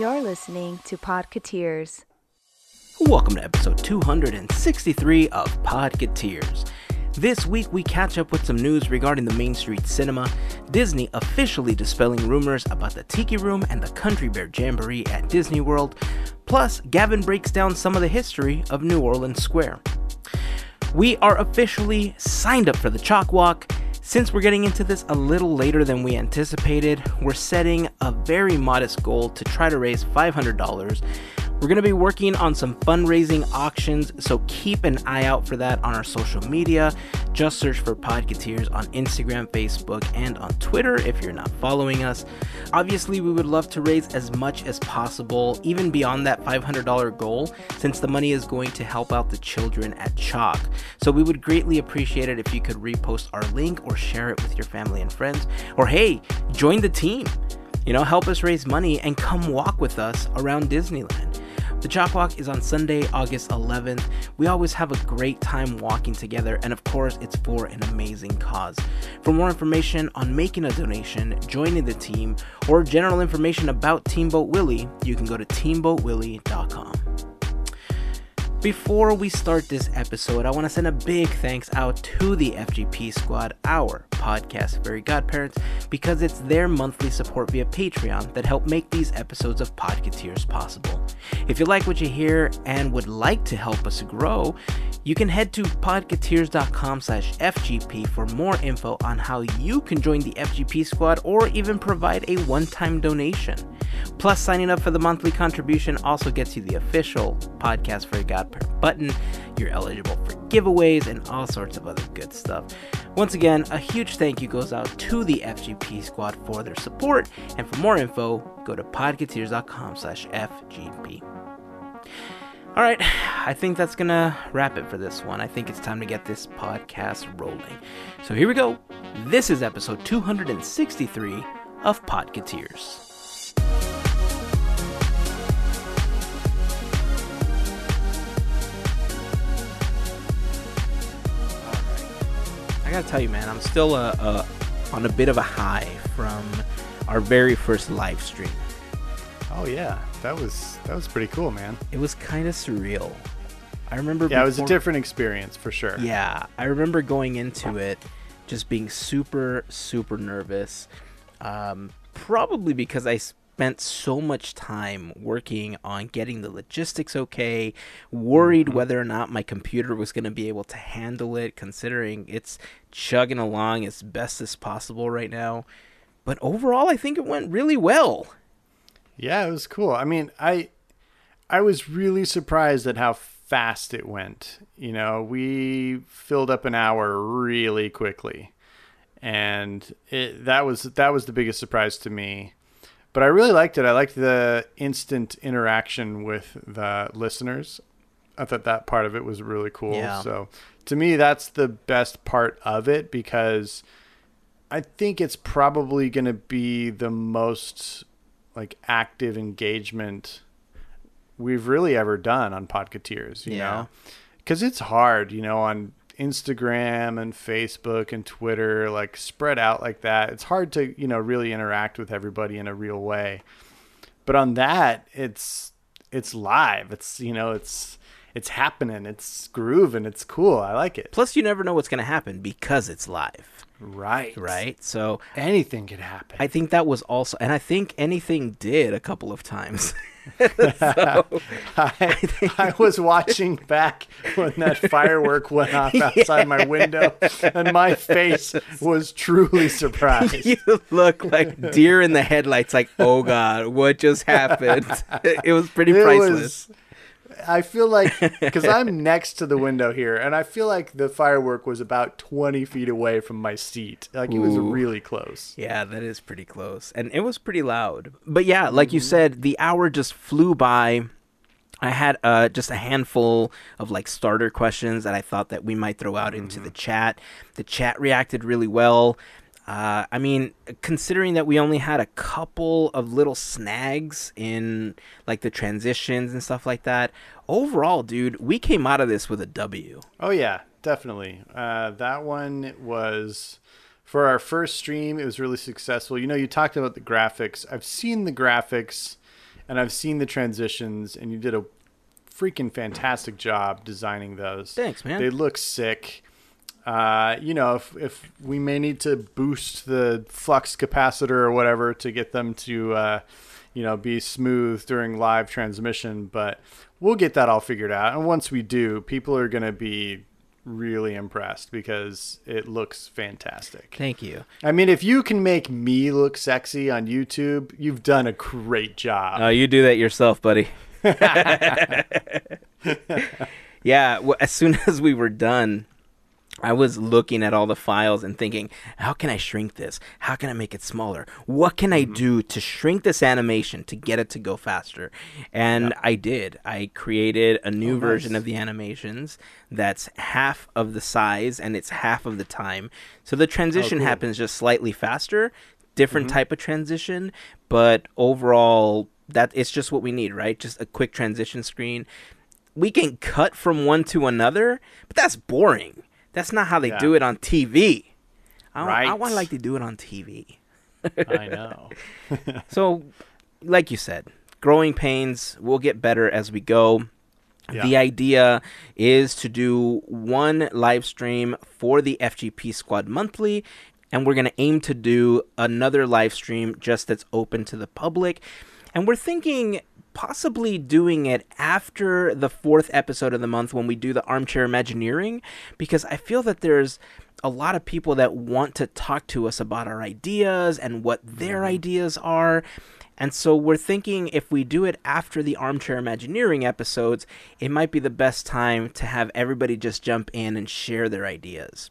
You're listening to Podcateers. Welcome to episode 263 of Podcateers. This week we catch up with some news regarding the Main Street Cinema, Disney officially dispelling rumors about the Tiki Room and the Country Bear Jamboree at Disney World, plus Gavin breaks down some of the history of New Orleans Square. We are officially signed up for the CHOC Walk. Since we're getting into this a little later than we anticipated, we're setting a very modest goal to try to raise $500 we're going to be working on some fundraising auctions, so keep an eye out for that on our social media. Just search for Podcateers on Instagram, Facebook, and on Twitter if you're not following us. Obviously, we would love to raise as much as possible, even beyond that $500 goal, since the money is going to help out the children at CHOC. So we would greatly appreciate it if you could repost our link or share it with your family and friends. Or hey, join the team. You know, help us raise money and come walk with us around Disneyland. The CHOC Walk is on Sunday, August 11th. We always have a great time walking together, and of course, it's for an amazing cause. For more information on making a donation, joining the team, or general information about Teamboat Willie, you can go to teamboatwillie.com. Before we start this episode, I want to send a big thanks out to the FGP Squad, our podcast fairy godparents, because it's their monthly support via Patreon that help make these episodes of Podcateers possible. If you like what you hear and would like to help us grow, you can head to podcateers.com slash FGP for more info on how you can join the FGP squad or even provide a one-time donation. Plus, signing up for the monthly contribution also gets you the official Podcast for Godparent button. You're eligible for giveaways and all sorts of other good stuff. Once again, a huge thank you goes out to the FGP squad for their support. And for more info, go to podcateers.com slash FGP. All right, I think that's gonna wrap it for this one. I think it's time to get this podcast rolling. So here we go. This is episode 263 of Podcateers. Gotta tell you, man, I'm still uh, uh, on a bit of a high from our very first live stream. Oh yeah, that was that was pretty cool, man. It was kind of surreal. I remember. Yeah, it was a different experience for sure. Yeah, I remember going into it just being super, super nervous. Um, probably because I spent so much time working on getting the logistics okay, worried mm-hmm. whether or not my computer was going to be able to handle it, considering it's chugging along as best as possible right now. But overall, I think it went really well. Yeah, it was cool. I mean, I I was really surprised at how fast it went. You know, we filled up an hour really quickly. And it that was that was the biggest surprise to me. But I really liked it. I liked the instant interaction with the listeners. I thought that part of it was really cool. Yeah. So to me that's the best part of it because I think it's probably going to be the most like active engagement we've really ever done on Podcateers, you Yeah. know? Cuz it's hard, you know, on Instagram and Facebook and Twitter like spread out like that. It's hard to, you know, really interact with everybody in a real way. But on that, it's it's live. It's, you know, it's it's happening. It's grooving. It's cool. I like it. Plus, you never know what's going to happen because it's live, Right. right? So Anything could happen. I think that was also, and I think anything did a couple of times. I, I was watching back when that firework went off outside my window, and my face was truly surprised. you look like deer in the headlights, like, oh God, what just happened? it was pretty It priceless. was. I feel like because I'm next to the window here, and I feel like the firework was about 20 feet away from my seat. Like it was really close. Yeah, that is pretty close. And it was pretty loud. But yeah, like Mm-hmm. you said, the hour just flew by. I had uh, just a handful of like starter questions that I thought that we might throw out into Mm-hmm. the chat. The chat reacted really well. Uh, I mean, considering that we only had a couple of little snags in like the transitions and stuff like that, overall, dude, we came out of this with a W. Oh yeah, definitely. Uh, that one was for our first stream. It was really successful. You know, you talked about the graphics. I've seen the graphics, and I've seen the transitions, and you did a freaking fantastic job designing those. Thanks, man. They look sick. Uh, you know, if if we may need to boost the flux capacitor or whatever to get them to, uh, you know, be smooth during live transmission, but we'll get that all figured out. And once we do, people are going to be really impressed because it looks fantastic. Thank you. I mean, if you can make me look sexy on YouTube, you've done a great job. Oh, you do that yourself, buddy. yeah, well, as soon as we were done, I was looking at all the files and thinking, how can I shrink this? How can I make it smaller? What can I mm-hmm. do to shrink this animation to get it to go faster? And I did. I created a new Oh, version nice. of the animations that's half of the size and it's half of the time. So the oh, transition cool. happens just slightly faster, different mm-hmm. type of transition, but overall that it's just what we need, right? Just a quick transition screen. We can cut from one to another, but that's boring. That's not how they Yeah. do it on TV. I, wa- I want to like to do it on TV. I know. So, like you said, growing pains will get better as we go. Yeah. The idea is to do one live stream for the FGP Squad monthly, and we're going to aim to do another live stream just that's open to the public. And we're thinking possibly doing it after the fourth episode of the month when we do the Armchair Imagineering, because I feel that there's a lot of people that want to talk to us about our ideas and what their mm-hmm. ideas are. And so we're thinking if we do it after the Armchair Imagineering episodes, it might be the best time to have everybody just jump in and share their ideas.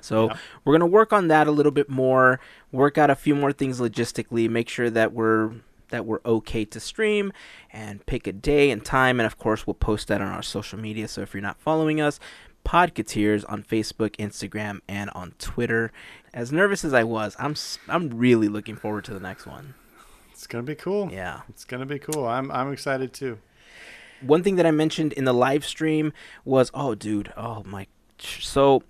So Yeah. we're going to work on that a little bit more, work out a few more things logistically, make sure that we're that we're okay to stream and pick a day and time and of course we'll post that on our social media. So if you're not following us, Podcateers on Facebook, Instagram, and on Twitter. As nervous as I was, I'm I'm really looking forward to the next one. It's gonna be cool. Yeah. It's gonna be cool. I'm I'm excited too. one thing that I mentioned in the live stream was, oh, dude, oh my. So,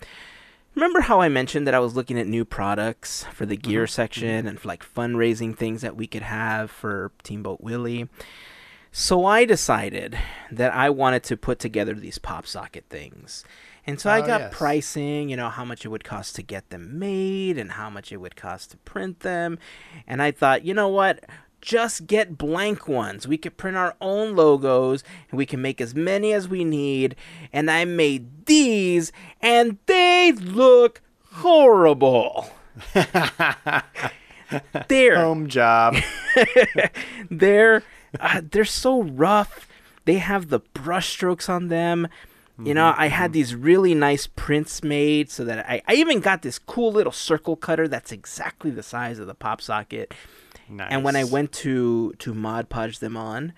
remember how I mentioned that I was looking at new products for the gear mm-hmm. section and for like fundraising things that we could have for Teamboat Willie? So I decided that I wanted to put together these pop socket things. And so I Oh, got yes. pricing, you know, how much it would cost to get them made and how much it would cost to print them. And I thought, you know what? Just get blank ones. We could print our own logos and we can make as many as we need. And I made these and they look horrible. They're Home job. they're uh, they're so rough. They have the brush strokes on them. You know, I had these really nice prints made so that I, I even got this cool little circle cutter that's exactly the size of the pop socket. Nice. And when I went to to Mod Podge them on,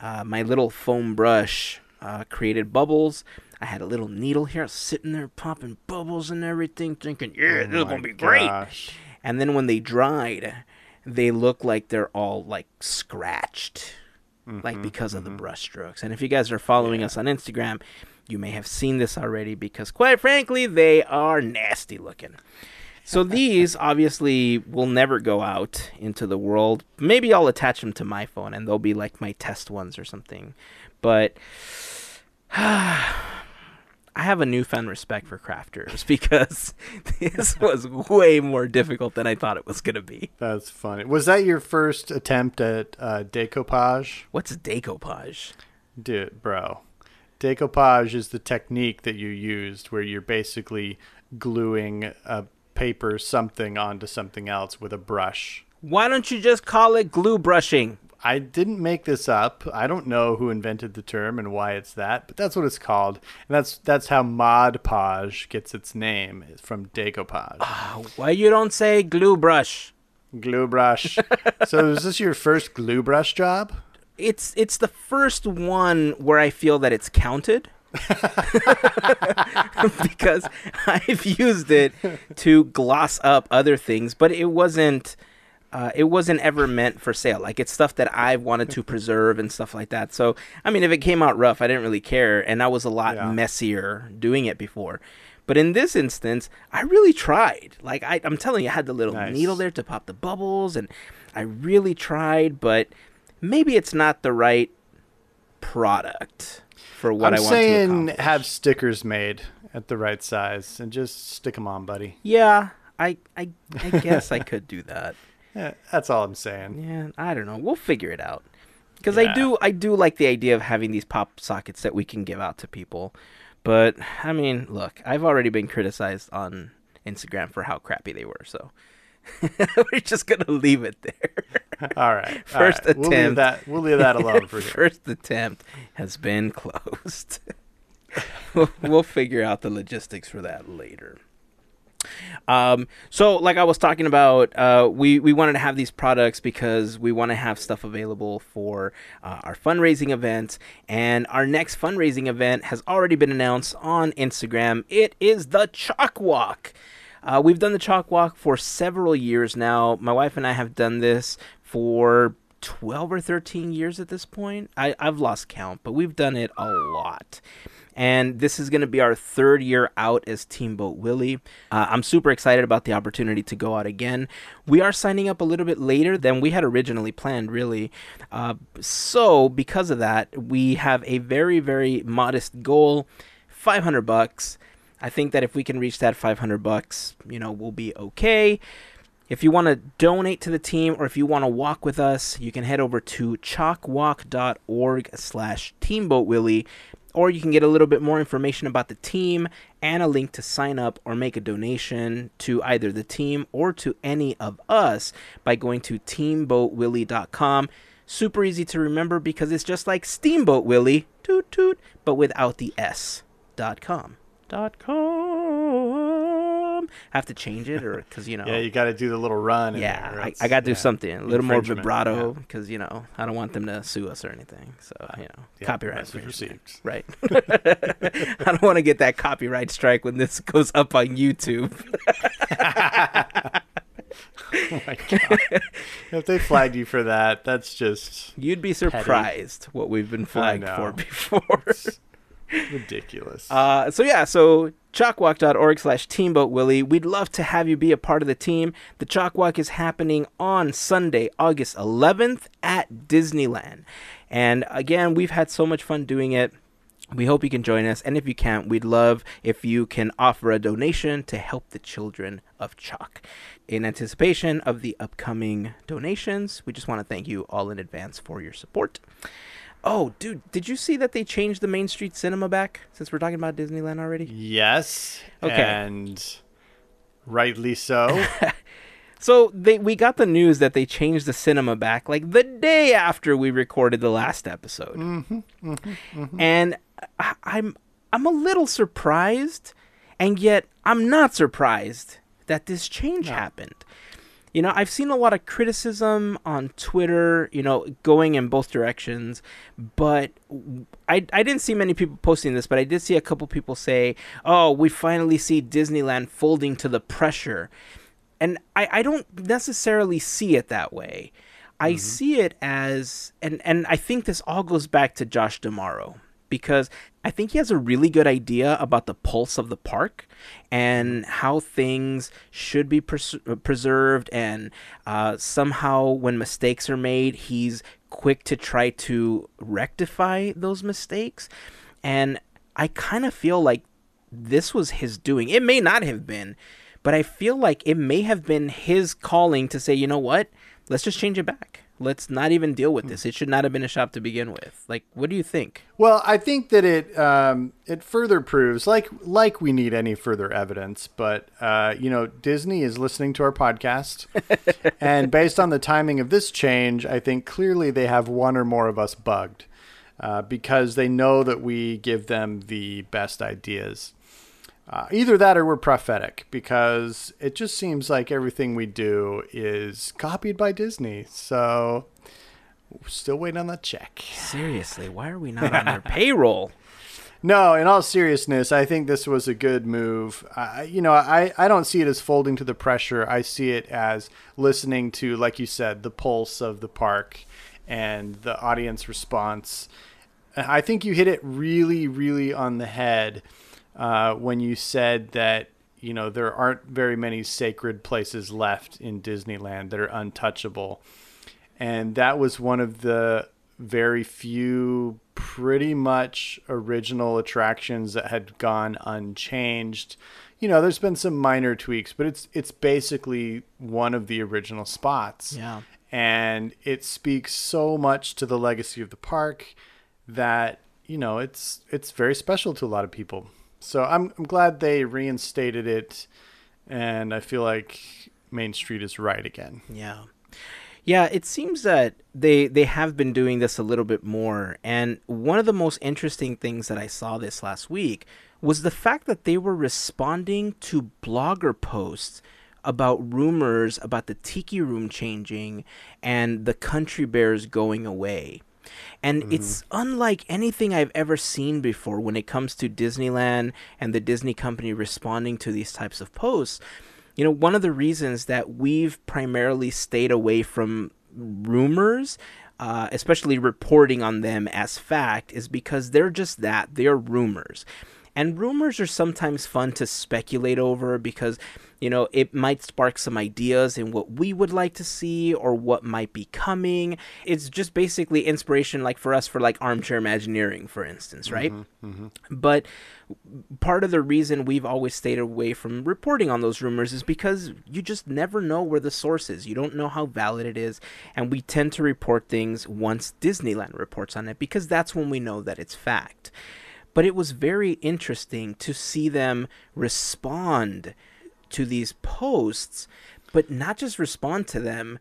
uh, my little foam brush uh, created bubbles. I had a little needle here, sitting there popping bubbles and everything, thinking, "Yeah, this is Oh gonna be great." And then when they dried, they look like they're all like scratched, like because of the brush strokes. And if you guys are following us on Instagram, you may have seen this already because, quite frankly, they are nasty looking. So these obviously will never go out into the world. Maybe I'll attach them to my phone and they'll be like my test ones or something. But I have a newfound respect for crafters because this was way more difficult than I thought it was going to be. That's funny. Was that your first attempt at uh, decoupage? What's decoupage? Dude, bro. Decoupage is the technique that you used where you're basically gluing a paper something onto something else with a brush. Why don't you just call it glue brushing? I didn't make this up. I don't know who invented the term and why it's that, but that's what it's called. And that's that's how Mod Podge gets its name from decoupage. Ah, why you don't say glue brush? glue brush. so is this your first glue brush job? It's it's the first one where I feel that it's counted. because I've used it to gloss up other things, but it wasn't uh, it wasn't ever meant for sale. Like it's stuff that I wanted to preserve and stuff like that. So I mean, if it came out rough, I didn't really care, and I was a lot Yeah. messier doing it before. But in this instance, I really tried. Like I, I'm telling you, I had the little Nice. needle there to pop the bubbles, and I really tried. But maybe it's not the right product for what I'm I want saying to accomplish. have stickers made at the right size and just stick them on, buddy. Yeah, I I I guess I could do that. Yeah, that's all I'm saying. Yeah, I don't know. We'll figure it out. Because I do I do like the idea of having these pop sockets that we can give out to people. But I mean, look, I've already been criticized on Instagram for how crappy they were, so we're just gonna leave it there. All right. all First right. We'll leave attempt. that. We'll leave that alone for here. First attempt has been closed. we'll, we'll figure out the logistics for that later. Um, so like I was talking about, uh, we, we wanted to have these products because we want to have stuff available for uh, our fundraising events. And our next fundraising event has already been announced on Instagram. It is the CHOC Walk. Uh, we've done the CHOC Walk for several years now. My wife and I have done this for 12 or 13 years at this point. I, I've lost count, but we've done it a lot. And this is going to be our third year out as Teamboat Willie. Uh, I'm super excited about the opportunity to go out again. We are signing up a little bit later than we had originally planned, really. Uh, so, because of that, we have a very, very modest goal 500 bucks. I think that if we can reach that 500 bucks, you know, we'll be okay. If you want to donate to the team or if you want to walk with us, you can head over to chocwalk.org slash teamboatwillie or you can get a little bit more information about the team and a link to sign up or make a donation to either the team or to any of us by going to teamboatwillie.com. Super easy to remember because it's just like Steamboat Willie, toot toot, but without the S. Dot com. Dot com. Have to change it or because you know. Yeah, you got to do the little run. Yeah, there. I, I got to do yeah. something a little more vibrato yeah. because you know I don't want them to sue us or anything. So you know, Yeah, copyright received. right? I don't want to get that copyright strike when this goes up on YouTube. Oh my god! if they flagged you for that, that's just You'd be surprised what we've been flagged for before. Ridiculous. Uh, so yeah, so chocwalk.org slash teamboat willie. We'd love to have you be a part of the team. The CHOC Walk is happening on Sunday, August 11th at Disneyland. And again, we've had so much fun doing it. We hope you can join us. And if you can't, we'd love if you can offer a donation to help the children of CHOC. In anticipation of the upcoming donations, we just want to thank you all in advance for your support. Oh, dude, did you see that they changed the Main Street Cinema back since we're talking about Disneyland already? yes. Okay. And rightly so. So they we got the news that they changed the cinema back like the day after we recorded the last episode. Mm-hmm, mm-hmm, mm-hmm. And I, I'm I'm a little surprised and yet I'm not surprised that this change happened. You know, I've seen a lot of criticism on Twitter, you know, going in both directions, but I, I didn't see many people posting this, but I did see a couple people say, oh, we finally see Disneyland folding to the pressure. And I, I don't necessarily see it that way. I mm-hmm. see it as, and, and I think this all goes back to Josh D'Amaro because I think he has a really good idea about the pulse of the park and how things should be pres- preserved. And uh, somehow, when mistakes are made, he's quick to try to rectify those mistakes. And I kind of feel like this was his doing. It may not have been, but I feel like it may have been his calling to say, you know what? Let's just change it back. Let's not even deal with this. It should not have been a shop to begin with. Like, what do you think? Well, I think that it um, it further proves, like like we need any further evidence, but uh, you know, Disney is listening to our podcast, and based on the timing of this change, I think clearly they have one or more of us bugged, uh, because they know that we give them the best ideas. Uh, either that or we're prophetic because it just seems like everything we do is copied by Disney. So, still waiting on that check. Seriously, why are we not on their payroll? No, in all seriousness, I think this was a good move. I, you know, I, I don't see it as folding to the pressure. I see it as listening to, like you said, the pulse of the park and the audience response. I think you hit it really, really on the head uh, when you said that, you know, there aren't very many sacred places left in Disneyland that are untouchable. and that was one of the very few pretty much original attractions that had gone unchanged. You know, there's been some minor tweaks, but it's it's basically one of the original spots. Yeah. And it speaks so much to the legacy of the park that, you know, it's it's very special to a lot of people. So I'm I'm glad they reinstated it and I feel like Main Street is right again. Yeah. Yeah, it seems that they they have been doing this a little bit more. And one of the most interesting things that I saw this last week was the fact that they were responding to blogger posts about rumors about the tiki room changing and the country bears going away. And mm-hmm. it's unlike anything I've ever seen before when it comes to Disneyland and the Disney company responding to these types of posts you know, one of the reasons that we've primarily stayed away from rumors, uh, especially reporting on them as fact, is because they're just that. They're rumors. And rumors are sometimes fun to speculate over because, you know, it might spark some ideas in what we would like to see or what might be coming. It's just basically inspiration, like for us, for like armchair imagineering, for instance, right? Mm-hmm, mm-hmm. But part of the reason we've always stayed away from reporting on those rumors is because you just never know where the source is. You don't know how valid it is. And we tend to report things once Disneyland reports on it because that's when we know that it's fact. But it was very interesting to see them respond to these posts, but not just respond to them,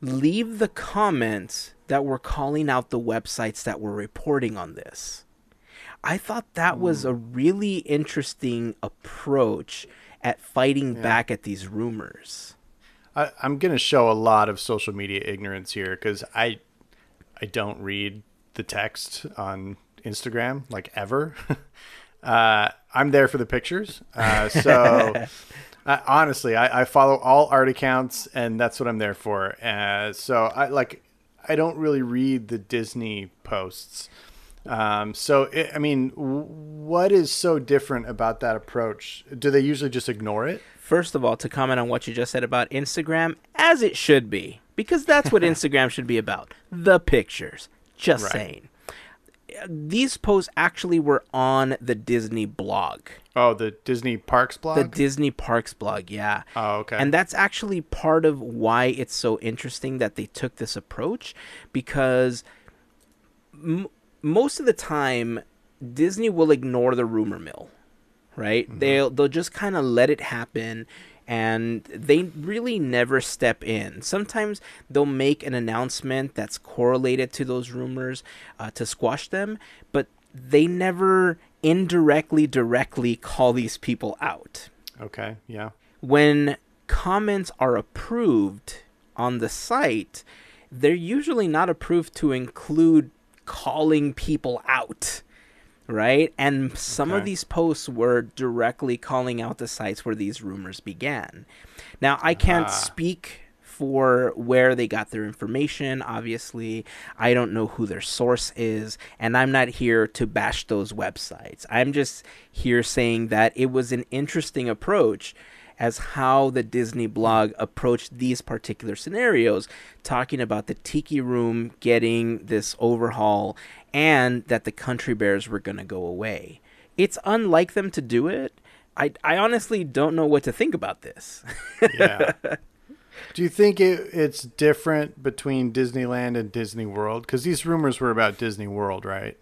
leave the comments that were calling out the websites that were reporting on this. I thought that was hmm. a really interesting approach at fighting yeah. back at these rumors. I, am going to show a lot of social media ignorance here because I I don't read the text on Instagram like ever. uh, I'm there for the pictures. Uh, so uh, honestly, I, I, follow all art accounts, and that's what I'm there for. Uh, so I like I don't really read the Disney posts. Um, so it, I mean, what is so different about that approach? Do they usually just ignore it? First of all, to comment on what you just said about Instagram, as it should be, because that's what Instagram should be about the pictures. Just right. saying these posts actually were on the Disney blog. Oh, the Disney Parks blog? The Disney Parks blog, yeah. Oh, okay. And that's actually part of why it's so interesting that they took this approach because m- most of the time Disney will ignore the rumor mill, right? Mm-hmm. They'll they'll just kind of let it happen and they really never step in. Sometimes they'll make an announcement that's correlated to those rumors uh, to squash them, but they never indirectly, directly call these people out. Okay, yeah. When comments are approved on the site, they're usually not approved to include calling people out right? And some okay. of these posts were directly calling out the sites where these rumors began. Now, I can't uh. speak for where they got their information. Obviously, I don't know who their source is, and I'm not here to bash those websites. I'm just here saying that it was an interesting approach as how the Disney blog approached these particular scenarios, talking about the Tiki Room getting this overhaul and that the Country Bears were going to go away. It's unlike them to do it. I, I honestly don't know what to think about this. yeah. Do you think it, it's different between Disneyland and Disney World? Because these rumors were about Disney World, right?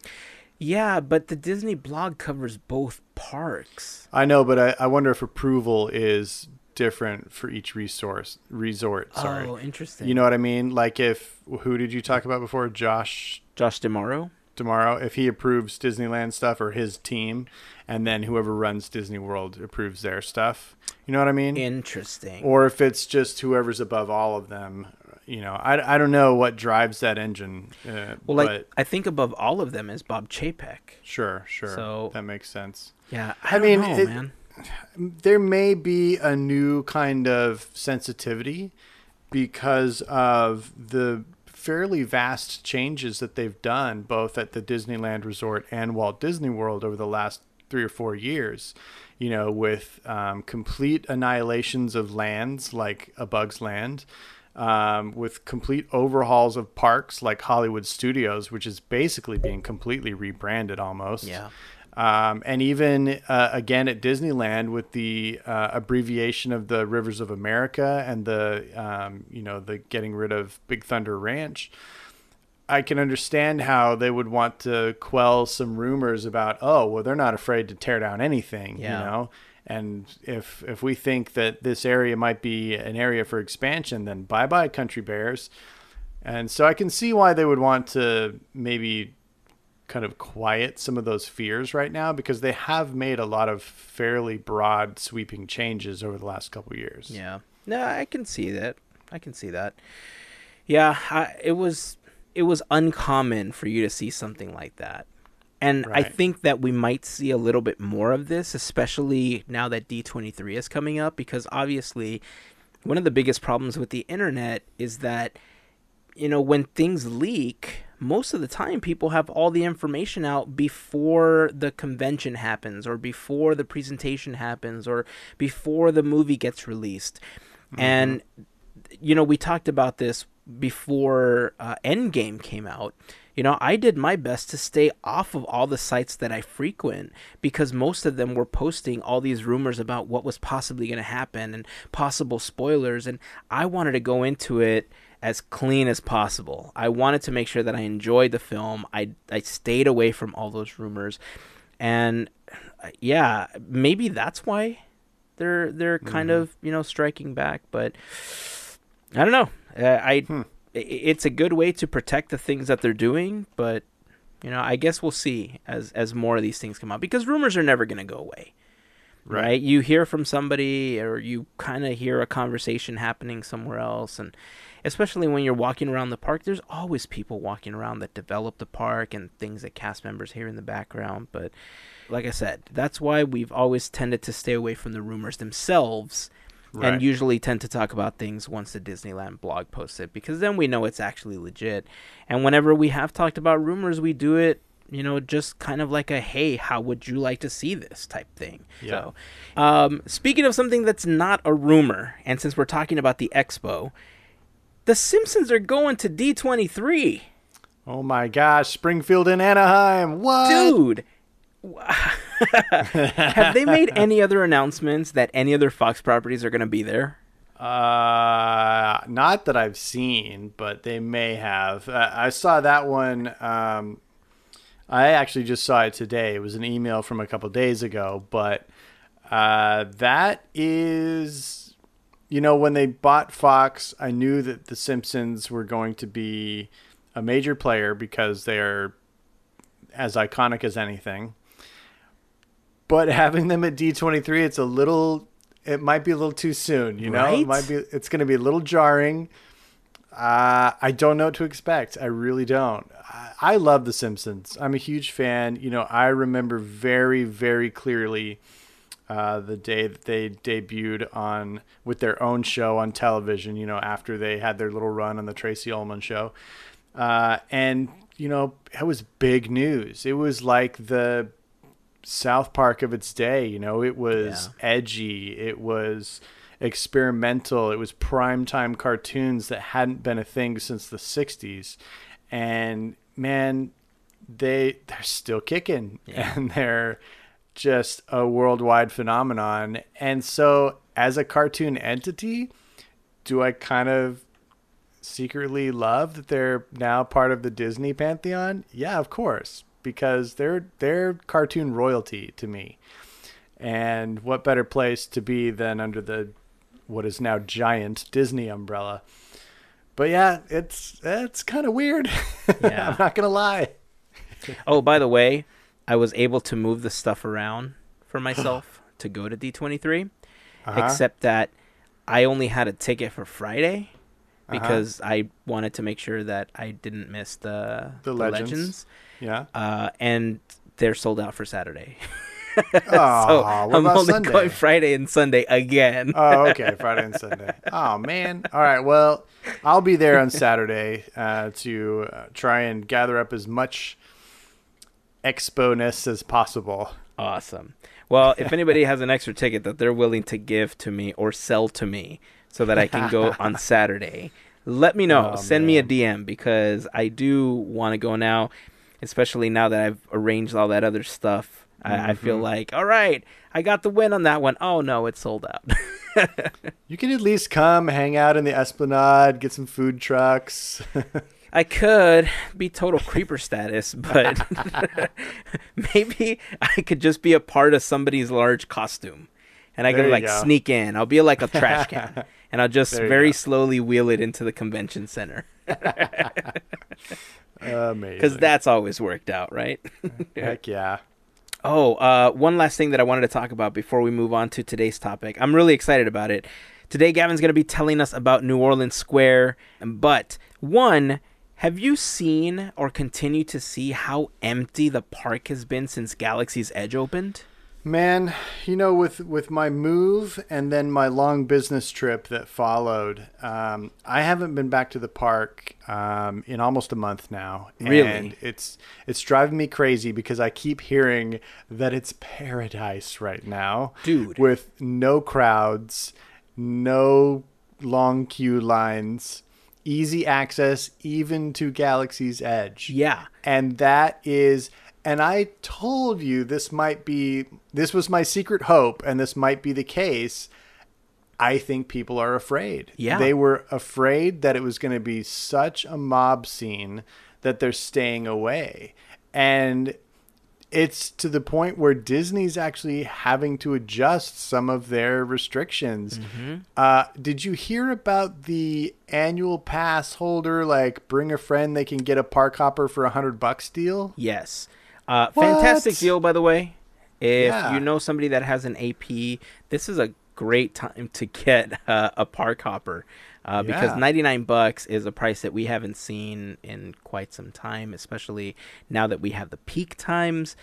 Yeah, but the Disney blog covers both parks. I know, but I, I wonder if approval is different for each resource resort. Oh, sorry. Oh, interesting. You know what I mean? Like if who did you talk about before? Josh Josh D'Amaro? tomorrow if he approves Disneyland stuff or his team, and then whoever runs Disney World approves their stuff. You know what I mean? Interesting. Or if it's just whoever's above all of them. You know, I, I don't know what drives that engine. Uh, well, like I think above all of them is Bob Chapek. Sure, sure. So that makes sense. Yeah, I, I mean, know, it, man. There may be a new kind of sensitivity because of the fairly vast changes that they've done both at the Disneyland Resort and Walt Disney World over the last three or four years. You know, with um, complete annihilations of lands like A Bug's Land, um, with complete overhauls of parks like Hollywood Studios, which is basically being completely rebranded almost. Yeah. Um, and even uh, again at Disneyland with the uh, abbreviation of the Rivers of America and the um, you know the getting rid of Big Thunder Ranch, I can understand how they would want to quell some rumors about oh well they're not afraid to tear down anything Yeah. you know and if if we think that this area might be an area for expansion then bye bye Country Bears, and so I can see why they would want to maybe kind of quiet some of those fears right now because they have made a lot of fairly broad sweeping changes over the last couple years. Yeah. No, I can see that. I can see that. Yeah, I, it was it was uncommon for you to see something like that. And I think that we might see a little bit more of this, especially now that D23 is coming up, because obviously, one of the biggest problems with the internet is that, you know, when things leak, most of the time people have all the information out before the convention happens, or before the presentation happens, or before the movie gets released. And, you know, we talked about this before uh, Endgame came out. You know, I did my best to stay off of all the sites that I frequent because most of them were posting all these rumors about what was possibly going to happen and possible spoilers. And I wanted to go into it as clean as possible. I wanted to make sure that I enjoyed the film. I, I stayed away from all those rumors. And yeah, maybe that's why they're they're kind of you know striking back. But I don't know. Uh, I i- it's a good way to protect the things that they're doing, but you know I guess we'll see as as more of these things come out because rumors are never going to go away. Right. You hear from somebody or you kind of hear a conversation happening somewhere else and especially when you're walking around the park there's always people walking around that develop the park and things that cast members hear in the background but like I said that's why we've always tended to stay away from the rumors themselves Right. and usually tend to talk about things once the Disneyland blog posts it because then we know it's actually legit. And whenever we have talked about rumors, we do it, you know, just kind of like a hey, how would you like to see this type thing. Yeah. So, um, speaking of something that's not a rumor, and since we're talking about the expo, the Simpsons are going to D23. Oh my gosh, Springfield and Anaheim. What? Dude, have they made any other announcements that any other Fox properties are going to be there? Uh, not that I've seen, but they may have. Uh, I saw that one. Um, I actually just saw it today. It was an email from a couple days ago, but uh, that is, you know, when they bought Fox, I knew that The Simpsons were going to be a major player because they're as iconic as anything. But having them at D23, it's a little it might be a little too soon, you know? Right? It might be it's going to be a little jarring. Uh, I don't know what to expect. I really don't. I, I love The Simpsons. I'm a huge fan. You know, I remember very, very clearly uh, the day that they debuted on with their own show on television. You know, after they had their little run on the Tracey Ullman show, uh, and you know, it was big news. It was like the South Park of its day. You know, it was edgy. It was experimental. It was primetime cartoons that hadn't been a thing since the '60s, and man, they they're still kicking, and they're just a worldwide phenomenon. And so, as a cartoon entity, do I kind of secretly love that they're now part of the Disney pantheon? Yeah, of course, because they're they're cartoon royalty to me. And what better place to be than under the what is now giant Disney umbrella? But yeah, it's it's kind of weird. Yeah. I'm not gonna lie. Oh, by the way, I was able to move the stuff around for myself to go to D23, Uh-huh. except that I only had a ticket for Friday Uh-huh. because I wanted to make sure that I didn't miss the, The Legends. Yeah. Uh, and they're sold out for Saturday. Oh, so I'm only Sunday? going Friday and Sunday again. oh, okay, Friday and Sunday. Oh man. All right. Well, I'll be there on Saturday uh, to uh, try and gather up as much expo-ness as possible. Awesome. Well, if anybody has an extra ticket that they're willing to give to me or sell to me so that I can go on Saturday. Let me know. Oh, Send me a. DM because I do want to go now, especially now that I've arranged all that other stuff. I, I feel Mm-hmm. like, all right, I got the win on that one. Oh no, it's sold out. You can at least come, hang out in the Esplanade, get some food trucks. I could be total creeper status, but maybe I could just be a part of somebody's large costume. And I There could like go. sneak in. I'll be like a trash can. and I'll just very go. slowly wheel it into the convention center. Amazing. Because that's always worked out, right? Heck yeah. Oh, uh, one last thing that I wanted to talk about before we move on to today's topic. I'm really excited about it. Today, Gavin's going to be telling us about New Orleans Square. But one, have you seen or continue to see how empty the park has been since Galaxy's Edge opened? Man, you know, with with my move and then my long business trip that followed, um, I haven't been back to the park um, in almost a month now. Really? and it's it's driving me crazy because I keep hearing that it's paradise right now, Dude. with no crowds, no long queue lines, easy access even to Galaxy's Edge. Yeah. And that is and I told you this might be this was my secret hope and this might be the case. I think people are afraid. Yeah. They were afraid that it was going to be such a mob scene that they're staying away. And it's to the point where Disney's actually having to adjust some of their restrictions. Uh, did you hear about the annual pass holder, like bring a friend, they can get a park hopper for a hundred bucks deal? Yes. Uh, fantastic deal, by the way. If Yeah. you know somebody that has an AP, this is a great time to get uh, a park hopper uh, because 99 bucks is a price that we haven't seen in quite some time, especially now that we have the peak times.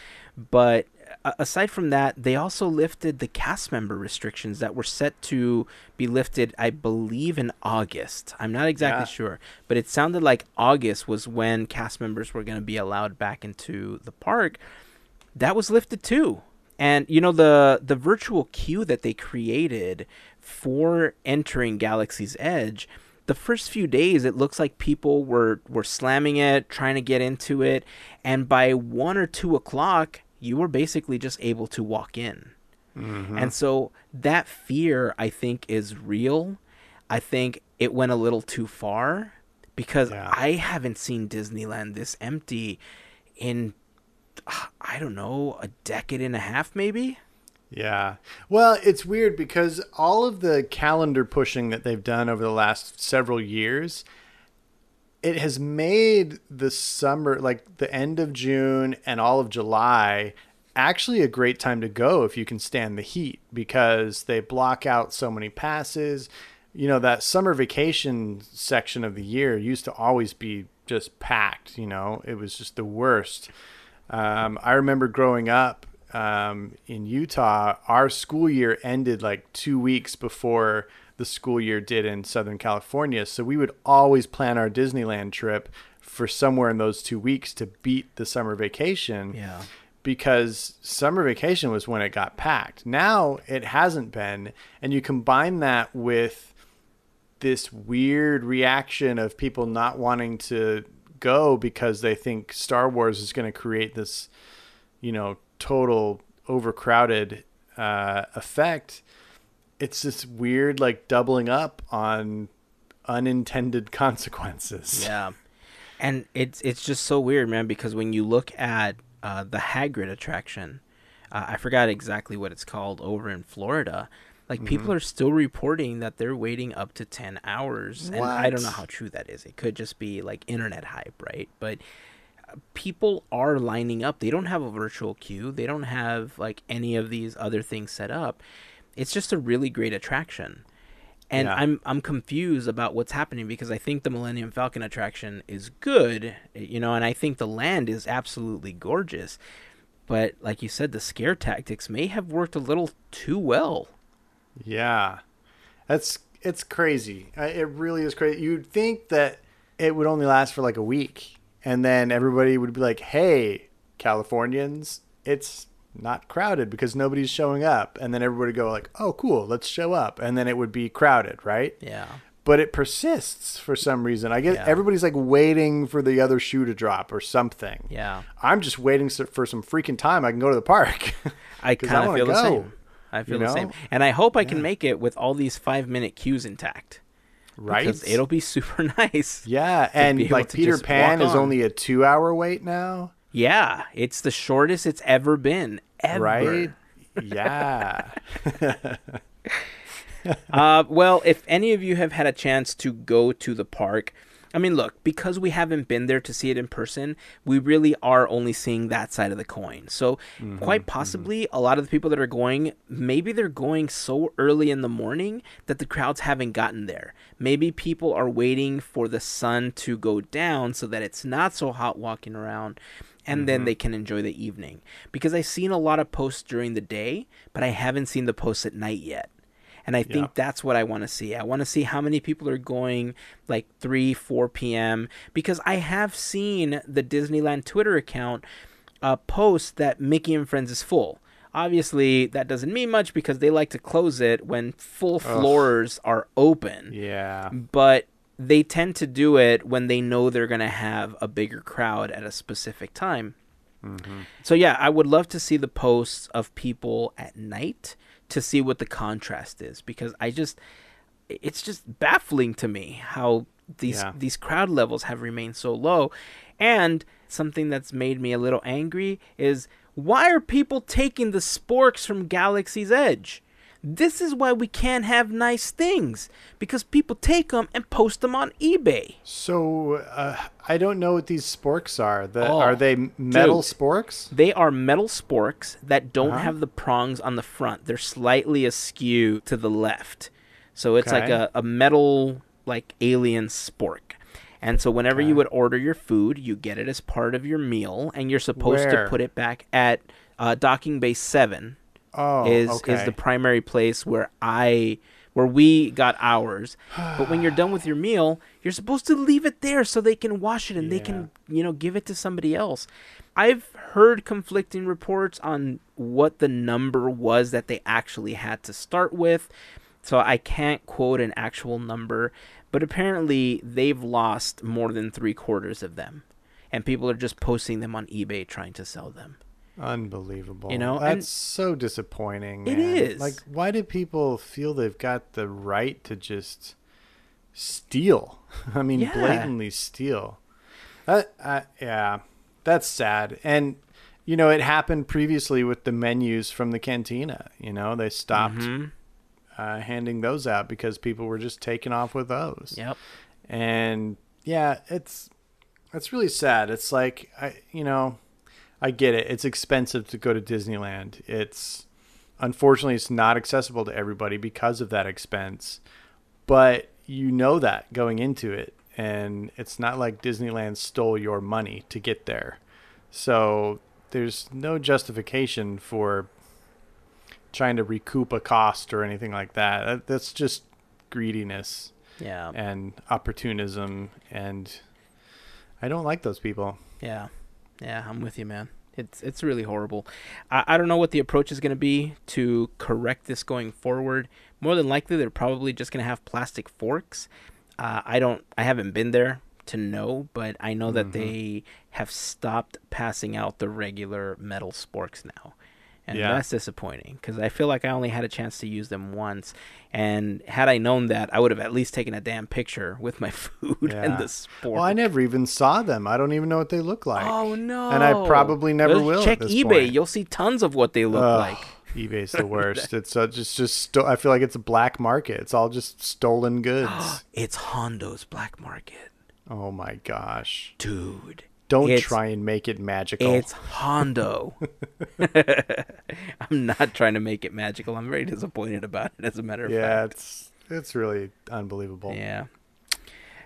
But aside from that, they also lifted the cast member restrictions that were set to be lifted, I believe, in August. I'm not exactly Yeah. sure, but it sounded like August was when cast members were going to be allowed back into the park. That was lifted too. And you know the the virtual queue that they created for entering Galaxy's Edge, the first few days it looks like people were were slamming it, trying to get into it, and by one or two o'clock, you were basically just able to walk in. Mm-hmm. And so that fear, I think, is real. I think it went a little too far because Yeah. I haven't seen Disneyland this empty in, I don't know, a decade and a half, maybe. Yeah. Well, it's weird because all of the calendar pushing that they've done over the last several years, it has made the summer, like the end of June and all of July, actually a great time to go if you can stand the heat because they block out so many passes. You know, that summer vacation section of the year used to always be just packed, you know, it was just the worst. Um, I remember growing up um, in Utah, our school year ended like two weeks before the school year did in Southern California. So we would always plan our Disneyland trip for somewhere in those two weeks to beat the summer vacation Yeah. because summer vacation was when it got packed. Now it hasn't been. And you combine that with this weird reaction of people not wanting to go because they think Star Wars is going to create this, you know, total overcrowded uh, effect. It's this weird, like, doubling up on unintended consequences. Yeah, and it's it's just so weird, man. Because when you look at uh, the Hagrid attraction, uh, I forgot exactly what it's called over in Florida. Like people are still reporting that they're waiting up to ten hours, and I don't know how true that is. It could just be like internet hype, right? But uh, people are lining up. They don't have a virtual queue. They don't have like any of these other things set up. It's just a really great attraction and Yeah. I'm I'm confused about what's happening because I think the Millennium Falcon attraction is good, eh, you know, and I think the land is absolutely gorgeous. But like you said, the scare tactics may have worked a little too well. Yeah, that's it's crazy. It really is crazy. You'd think that it would only last for like a week, and then everybody would be like, "Hey, Californians, it's not crowded because nobody's showing up, and then everybody would go like, "Oh, cool, let's show up," and then it would be crowded, right? Yeah. But it persists for some reason. I get Yeah. everybody's like waiting for the other shoe to drop or something. Yeah. I'm just waiting for some freaking time I can go to the park. i kind of feel the same. I feel you the same. And I hope I can make it with all these five minute queues intact. Right? Because it'll be super nice. Yeah, and like Peter Pan is on. only a two hour wait now, Yeah. It's the shortest it's ever been. Ever. right? yeah. uh, well, if any of you have had a chance to go to the park, I mean, look, because we haven't been there to see it in person, we really are only seeing that side of the coin. So, quite possibly, a lot of the people that are going, maybe they're going so early in the morning that the crowds haven't gotten there. Maybe people are waiting for the sun to go down so that it's not so hot walking around. And then they can enjoy the evening. Because I've seen a lot of posts during the day, but I haven't seen the posts at night yet. And I think Yeah. that's what I want to see. I want to see how many people are going like 3, 4 p.m. because I have seen the Disneyland Twitter account uh, post that Mickey and Friends is full. Obviously, that doesn't mean much because they like to close it when full floors are open. Yeah. But they tend to do it when they know they're going to have a bigger crowd at a specific time. Mm-hmm. So yeah, I would love to see the posts of people at night to see what the contrast is because I just it's just baffling to me how these Yeah. these crowd levels have remained so low and something that's made me a little angry is why are people taking the sporks from Galaxy's Edge? This is why we can't have nice things because people take them and post them on eBay. So uh, I don't know what these sporks are. The, Oh, are they metal dude. sporks? They are metal sporks that don't Uh-huh. have the prongs on the front. They're slightly askew to the left. So it's like a, a metal like alien spork. And so whenever you would order your food, you get it as part of your meal and you're supposed Where? to put it back at uh, docking bay 7 Oh, is okay. is the primary place where I where we got ours. but when you're done with your meal, you're supposed to leave it there so they can wash it and they can, you know, give it to somebody else. I've heard conflicting reports on what the number was that they actually had to start with. So I can't quote an actual number, but apparently they've lost more than three quarters of them. And people are just posting them on eBay trying to sell them. Unbelievable. You know, that's and- so disappointing. It man. is. Like, why do people feel they've got the right to just steal? I mean, Yeah. blatantly steal. That, uh, yeah, that's sad. And you know, it happened previously with the menus from the cantina. You know, they stopped Mhm. uh, handing those out because people were just taking off with those. Yep. and yeah it's it's really sad it's like i you know i get it. It's expensive to go to disneyland. It's unfortunately it's not accessible to everybody because of that expense but you know that going into it and it's not like disneyland stole your money to get there. So there's no justification for trying to recoup a cost or anything like that. That- that's just greediness Yeah. and opportunism and I don't like those people. Yeah, yeah, I'm with you, man. It's it's really horrible. I, I don't know what the approach is going to be to correct this going forward. More than likely, they're probably just going to have plastic forks. Uh, I don't. I haven't been there to know, but I know that they have stopped passing out the regular metal sporks now. And Yeah. that's disappointing because I feel like I only had a chance to use them once. And had I known that, I would have at least taken a damn picture with my food and the spork. Well, I never even saw them. I don't even know what they look like. Oh no! And I probably never Just will at Check this eBay. point. You'll see tons of what they look Ugh, like. eBay's the worst. it's uh, just just sto- I feel like it's a black market. It's all just stolen goods. It's Hondo's black market, oh my gosh. dude. Don't It's- try and make it magical. It's Hondo. I'm not trying to make it magical. I'm very disappointed about it. As a matter of yeah, fact. Yeah, it's it's really unbelievable. Yeah.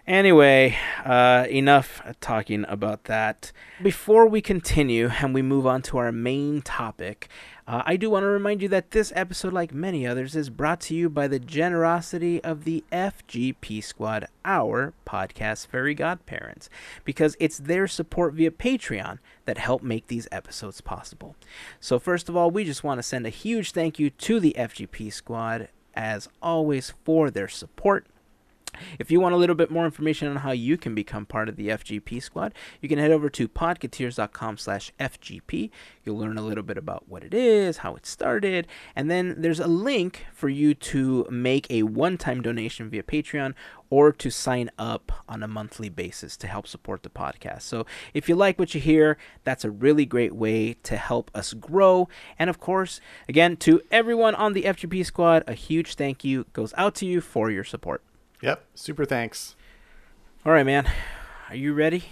Anyway, uh, enough talking about that. Before we continue and we move on to our main topic, uh, I do want to remind you that this episode, like many others, is brought to you by the generosity of the FGP Squad, our podcast fairy godparents, because it's their support via Patreon that help make these episodes possible. So, first of all, we just want to send a huge thank you to the FGP Squad, as always, for their support. If you want a little bit more information on how you can become part of the FGP squad, you can head over to podcateers.com slash FGP. You'll learn a little bit about what it is, how it started, and then there's a link for you to make a one-time donation via Patreon or to sign up on a monthly basis to help support the podcast. So if you like what you hear, that's a really great way to help us grow. And of course, again, to everyone on the FGP squad, a huge thank you goes out to you for your support. Yep. Super thanks. All right, man. Are you ready?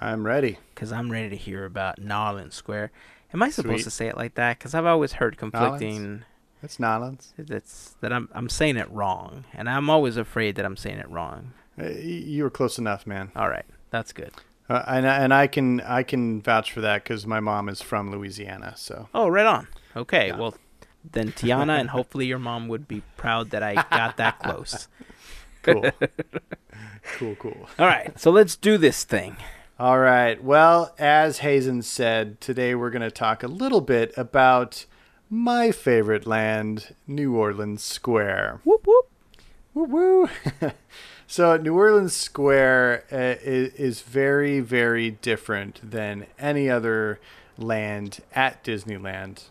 I'm ready. Because I'm ready to hear about Nolans Square. Am I supposed Sweet. to say it like that? Because I've always heard conflicting. It's Nolans. That's that I'm I'm saying it wrong, and I'm always afraid that I'm saying it wrong. Uh, you were close enough, man. All right, that's good. Uh, and I- and I can I can vouch for that because my mom is from Louisiana. So Oh, right on. Okay, Yeah. well, then Tiana and hopefully your mom would be proud that I got that close. cool, cool, cool. All right, so let's do this thing. All right. Well, as Hazen said, today we're going to talk a little bit about my favorite land, New Orleans Square. Whoop whoop. Woo woo. so, New Orleans Square uh, is, is very, very different than any other land at Disneyland.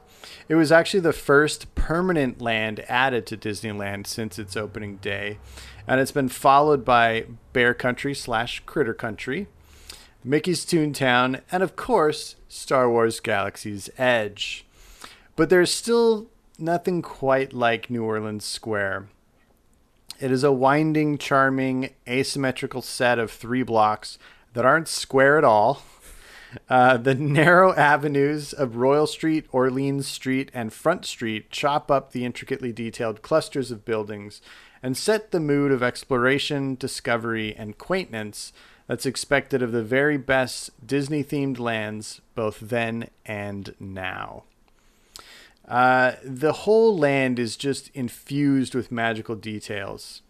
It was actually the first permanent land added to Disneyland since its opening day, and it's been followed by Bear Country slash Critter Country, Mickey's Toontown, and of course, Star Wars Galaxy's Edge. But there's still nothing quite like New Orleans Square. It is a winding, charming, asymmetrical set of three blocks that aren't square at all. Uh, the narrow avenues of Royal Street, Orleans Street, and Front Street chop up the intricately detailed clusters of buildings and set the mood of exploration, discovery, and quaintness that's expected of the very best Disney themed lands, both then and now. Uh, the whole land is just infused with magical details.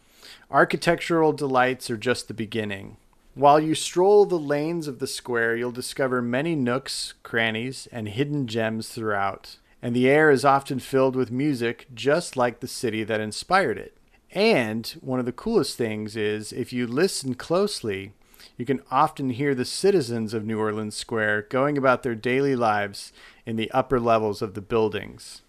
Architectural delights are just the beginning. While you stroll the lanes of the square, you'll discover many nooks, crannies, and hidden gems throughout. And the air is often filled with music, just like the city that inspired it. And one of the coolest things is if you listen closely, you can often hear the citizens of New Orleans Square going about their daily lives in the upper levels of the buildings.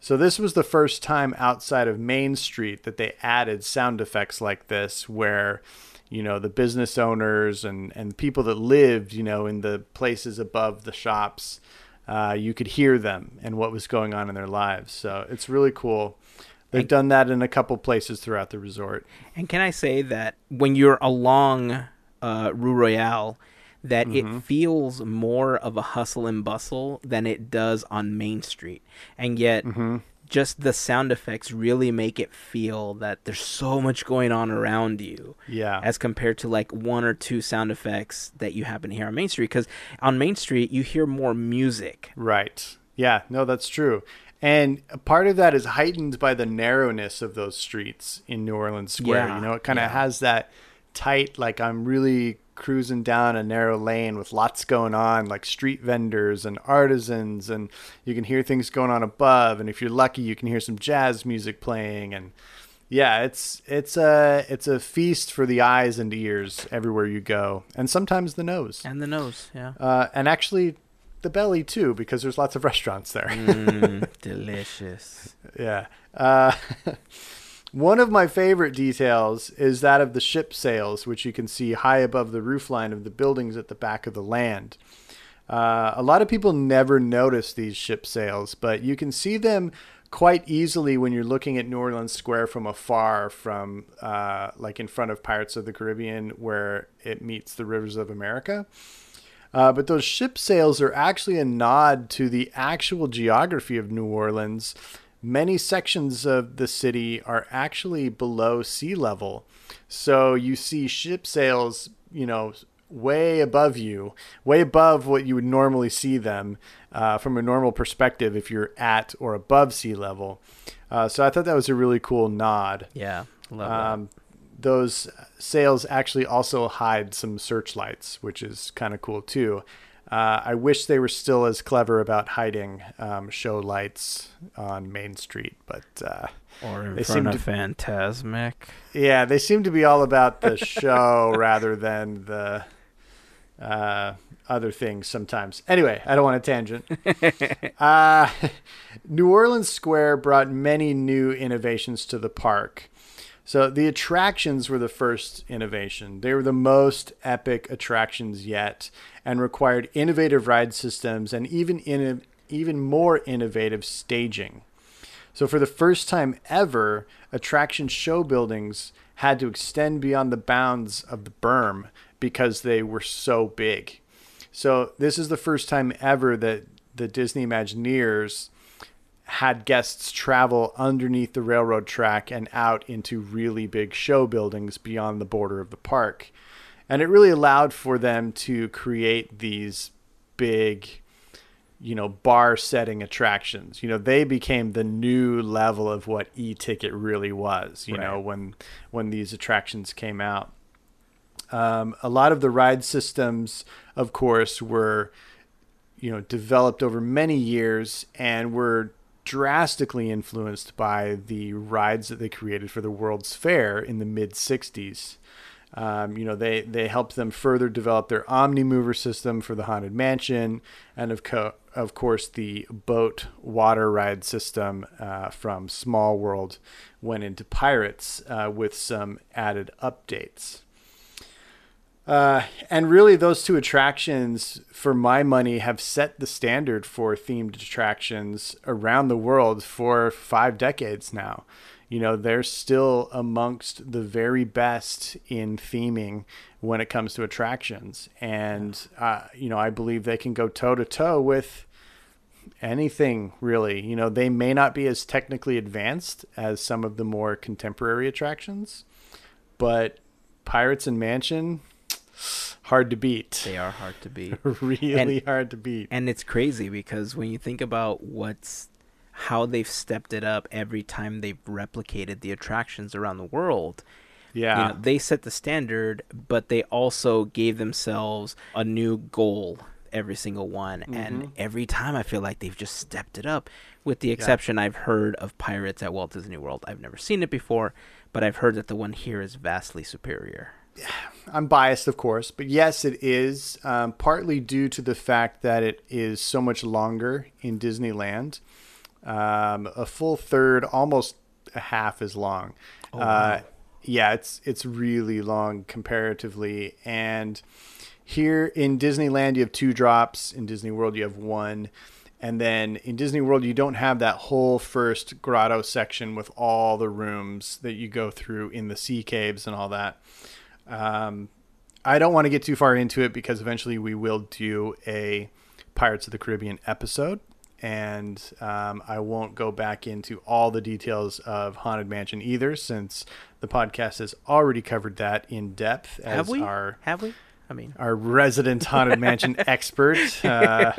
So, this was the first time outside of Main Street that they added sound effects like this, where, you know, the business owners and, and people that lived, you know, in the places above the shops, uh, you could hear them and what was going on in their lives. So, it's really cool. They've done that in a couple places throughout the resort. And can I say that when you're along uh, Rue Royale, that Mm-hmm. it feels more of a hustle and bustle than it does on Main Street, and yet Mm-hmm. just the sound effects really make it feel that there's so much going on around you. Yeah. As compared to like one or two sound effects that you happen to hear on Main Street, because on Main Street you hear more music. Right. Yeah, no, that's true. And a part of that is heightened by the narrowness of those streets in New Orleans Square. Yeah, you know, it kind of yeah. has that tight, like I'm really cruising down a narrow lane with lots going on, like street vendors and artisans, and you can hear things going on above. And if you're lucky, you can hear some jazz music playing. And yeah, it's it's a it's a feast for the eyes and ears everywhere you go, and sometimes the nose, And the nose, yeah. uh, and actually the belly too, because there's lots of restaurants there. Mm, delicious. Yeah. Uh, one of my favorite details is that of the ship sails, which you can see high above the roofline of the buildings at the back of the land. Uh, a lot of people never notice these ship sails, but you can see them quite easily when you're looking at New Orleans Square from afar, from uh, like in front of Pirates of the Caribbean, where it meets the rivers of America. Uh, but those ship sails are actually a nod to the actual geography of New Orleans many sections of the city are actually below sea level. So you see ship sails, you know, way above you, way above what you would normally see them uh, from a normal perspective if you're at or above sea level. Uh, so I thought that was a really cool nod. Yeah, love Um, those sails actually also hide some searchlights, which is kind of cool too. Uh, I wish they were still as clever about hiding um, show lights on Main Street, but uh. Or in they front seem of to- Fantasmic. yeah, they seem to be all about the show rather than the uh, other things sometimes. Anyway, I don't want a tangent. uh, New Orleans Square brought many new innovations to the park. So the attractions were the first innovation. They were the most epic attractions yet and required innovative ride systems and even in, even more innovative staging. So, for the first time ever, attraction show buildings had to extend beyond the bounds of the berm because they were so big. So, this is the first time ever that the Disney Imagineers had guests travel underneath the railroad track and out into really big show buildings beyond the border of the park. And it really allowed for them to create these big you know, bar setting attractions. You know, they became the new level of what e-ticket really was, you know, when when these attractions came out. Um, a lot of the ride systems, of course, were you know, developed over many years and were drastically influenced by the rides that they created for the World's Fair in the mid 60s. Um, you know, they, they helped them further develop their Omni Mover system for the Haunted Mansion, and of, co- of course, the boat water ride system uh, from Small World went into Pirates uh, with some added updates. Uh, and really, those two attractions, for my money, have set the standard for themed attractions around the world for five decades now. You know, they're still amongst the very best in theming when it comes to attractions. And, uh, you know, I believe they can go toe to toe with anything really. You know, they may not be as technically advanced as some of the more contemporary attractions, but Pirates and Mansion, hard to beat. They are hard to beat. really And- hard to beat. and it's crazy because when you think about what's how they've stepped it up every time they've replicated the attractions around the world. yeah. You know, they set the standard, but they also gave themselves a new goal every single one. And mm-hmm. every time I feel like they've just stepped it up, with the exception I've heard of Pirates at Walt Disney World. I've never seen it before, but I've heard that the one here is vastly superior. I'm biased, of course, but yes, it is um, partly due to the fact that it is so much longer in Disneyland. Um, a full third, almost a half as long. Oh uh, yeah, it's it's really long comparatively, and here in Disneyland you have two drops. In Disney World you have one. And then in Disney World, you don't have that whole first grotto section with all the rooms that you go through in the sea caves and all that. Um, I don't want to get too far into it because eventually we will do a Pirates of the Caribbean episode, and um, I won't go back into all the details of Haunted Mansion either, since the podcast has already covered that in depth. As Have we? Our Have we? I mean, our resident haunted mansion expert uh,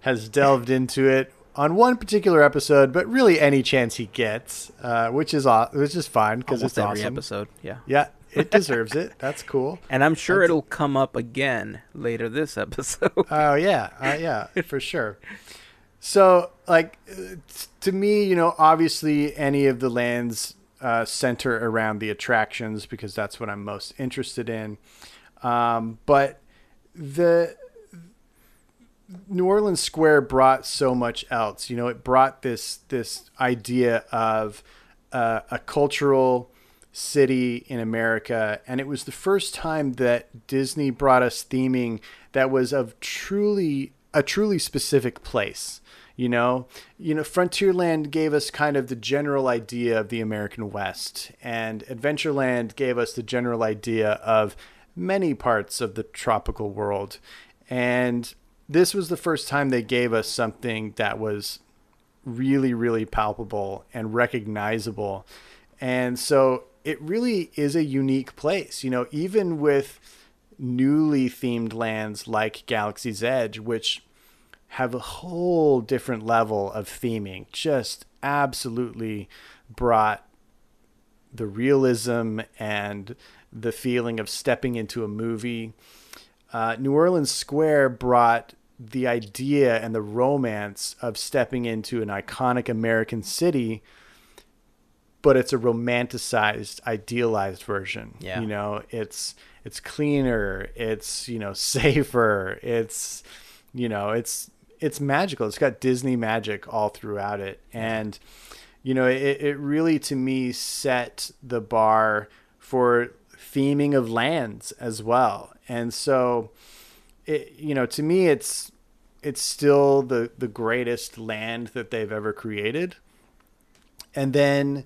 has delved into it on one particular episode, but really any chance he gets, uh, which is which is fine because it's every awesome. episode. Yeah. Yeah, it deserves it. That's cool. And I'm sure it'll come up again later this episode. Oh yeah, uh, yeah, for sure. So, like, to me, you know, obviously, any of the lands uh, center around the attractions because that's what I'm most interested in. Um, but the New Orleans Square brought so much else. You know, it brought this this idea of uh, a cultural city in America, and it was the first time that Disney brought us theming that was of truly a truly specific place. You know, you know, Frontierland gave us kind of the general idea of the American West, and Adventureland gave us the general idea of many parts of the tropical world. And this was the first time they gave us something that was really, really palpable and recognizable. And so it really is a unique place. You know, even with newly themed lands like Galaxy's Edge, which have a whole different level of theming, just absolutely brought the realism and the feeling of stepping into a movie. Uh, New Orleans Square brought the idea and the romance of stepping into an iconic American city, but it's a romanticized, idealized version. Yeah. You know, it's it's cleaner, it's you know safer, it's you know it's it's magical. It's got Disney magic all throughout it, and you know it, it really to me set the bar for theming of lands as well. And so, it, you know, to me, it's it's still the the greatest land that they've ever created. And then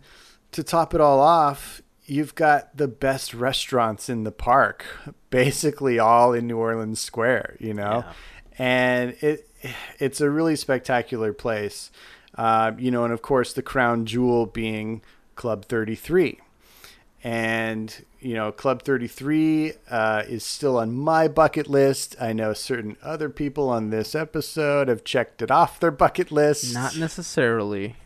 to top it all off, you've got the best restaurants in the park, basically all in New Orleans Square. You know, Yeah. and it it's a really spectacular place. Uh, you know, and of course the crown jewel being Club Thirty Three and you know club 33 uh, is still on my bucket list i know certain other people on this episode have checked it off their bucket list Not necessarily.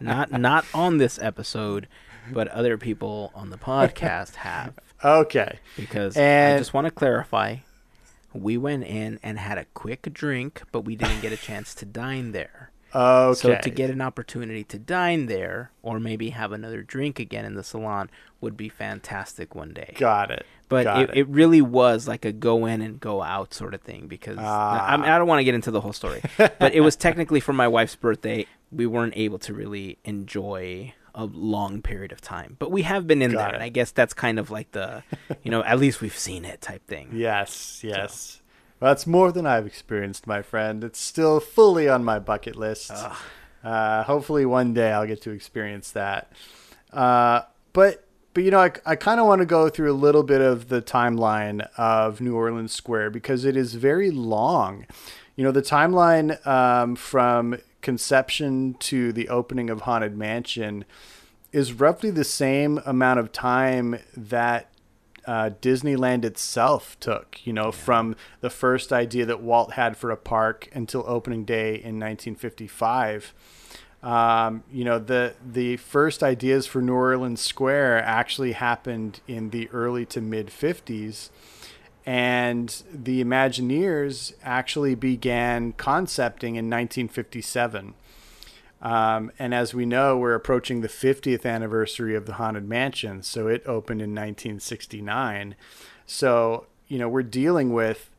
Not not on this episode, but other people on the podcast have. okay Because and I just want to clarify, we went in and had a quick drink, but we didn't get a chance to dine there. okay So to get an opportunity to dine there, or maybe have another drink again in the salon, would be fantastic one day. got it But got it, it really was like a go in and go out sort of thing because Ah. I, I don't want to get into the whole story, but it was technically for my wife's birthday. We weren't able to really enjoy a long period of time, but we have been in Got there, it. and I guess that's kind of like the, you know, at least we've seen it type thing. yes yes well, that's more than i've experienced my friend it's still fully on my bucket list Uh, hopefully one day I'll get to experience that. Uh, but but you know I, I kind of want to go through a little bit of the timeline of New Orleans Square because it is very long. You know the timeline um, from conception to the opening of Haunted Mansion is roughly the same amount of time that uh, Disneyland itself took, you know, from the first idea that Walt had for a park until opening day in 1955. Um, you know, the the first ideas for New Orleans Square actually happened in the early to mid 50s, and the Imagineers actually began concepting in 1957. Um, and as we know, we're approaching the 50th anniversary of the Haunted Mansion. So it opened in 1969. So, you know, we're dealing with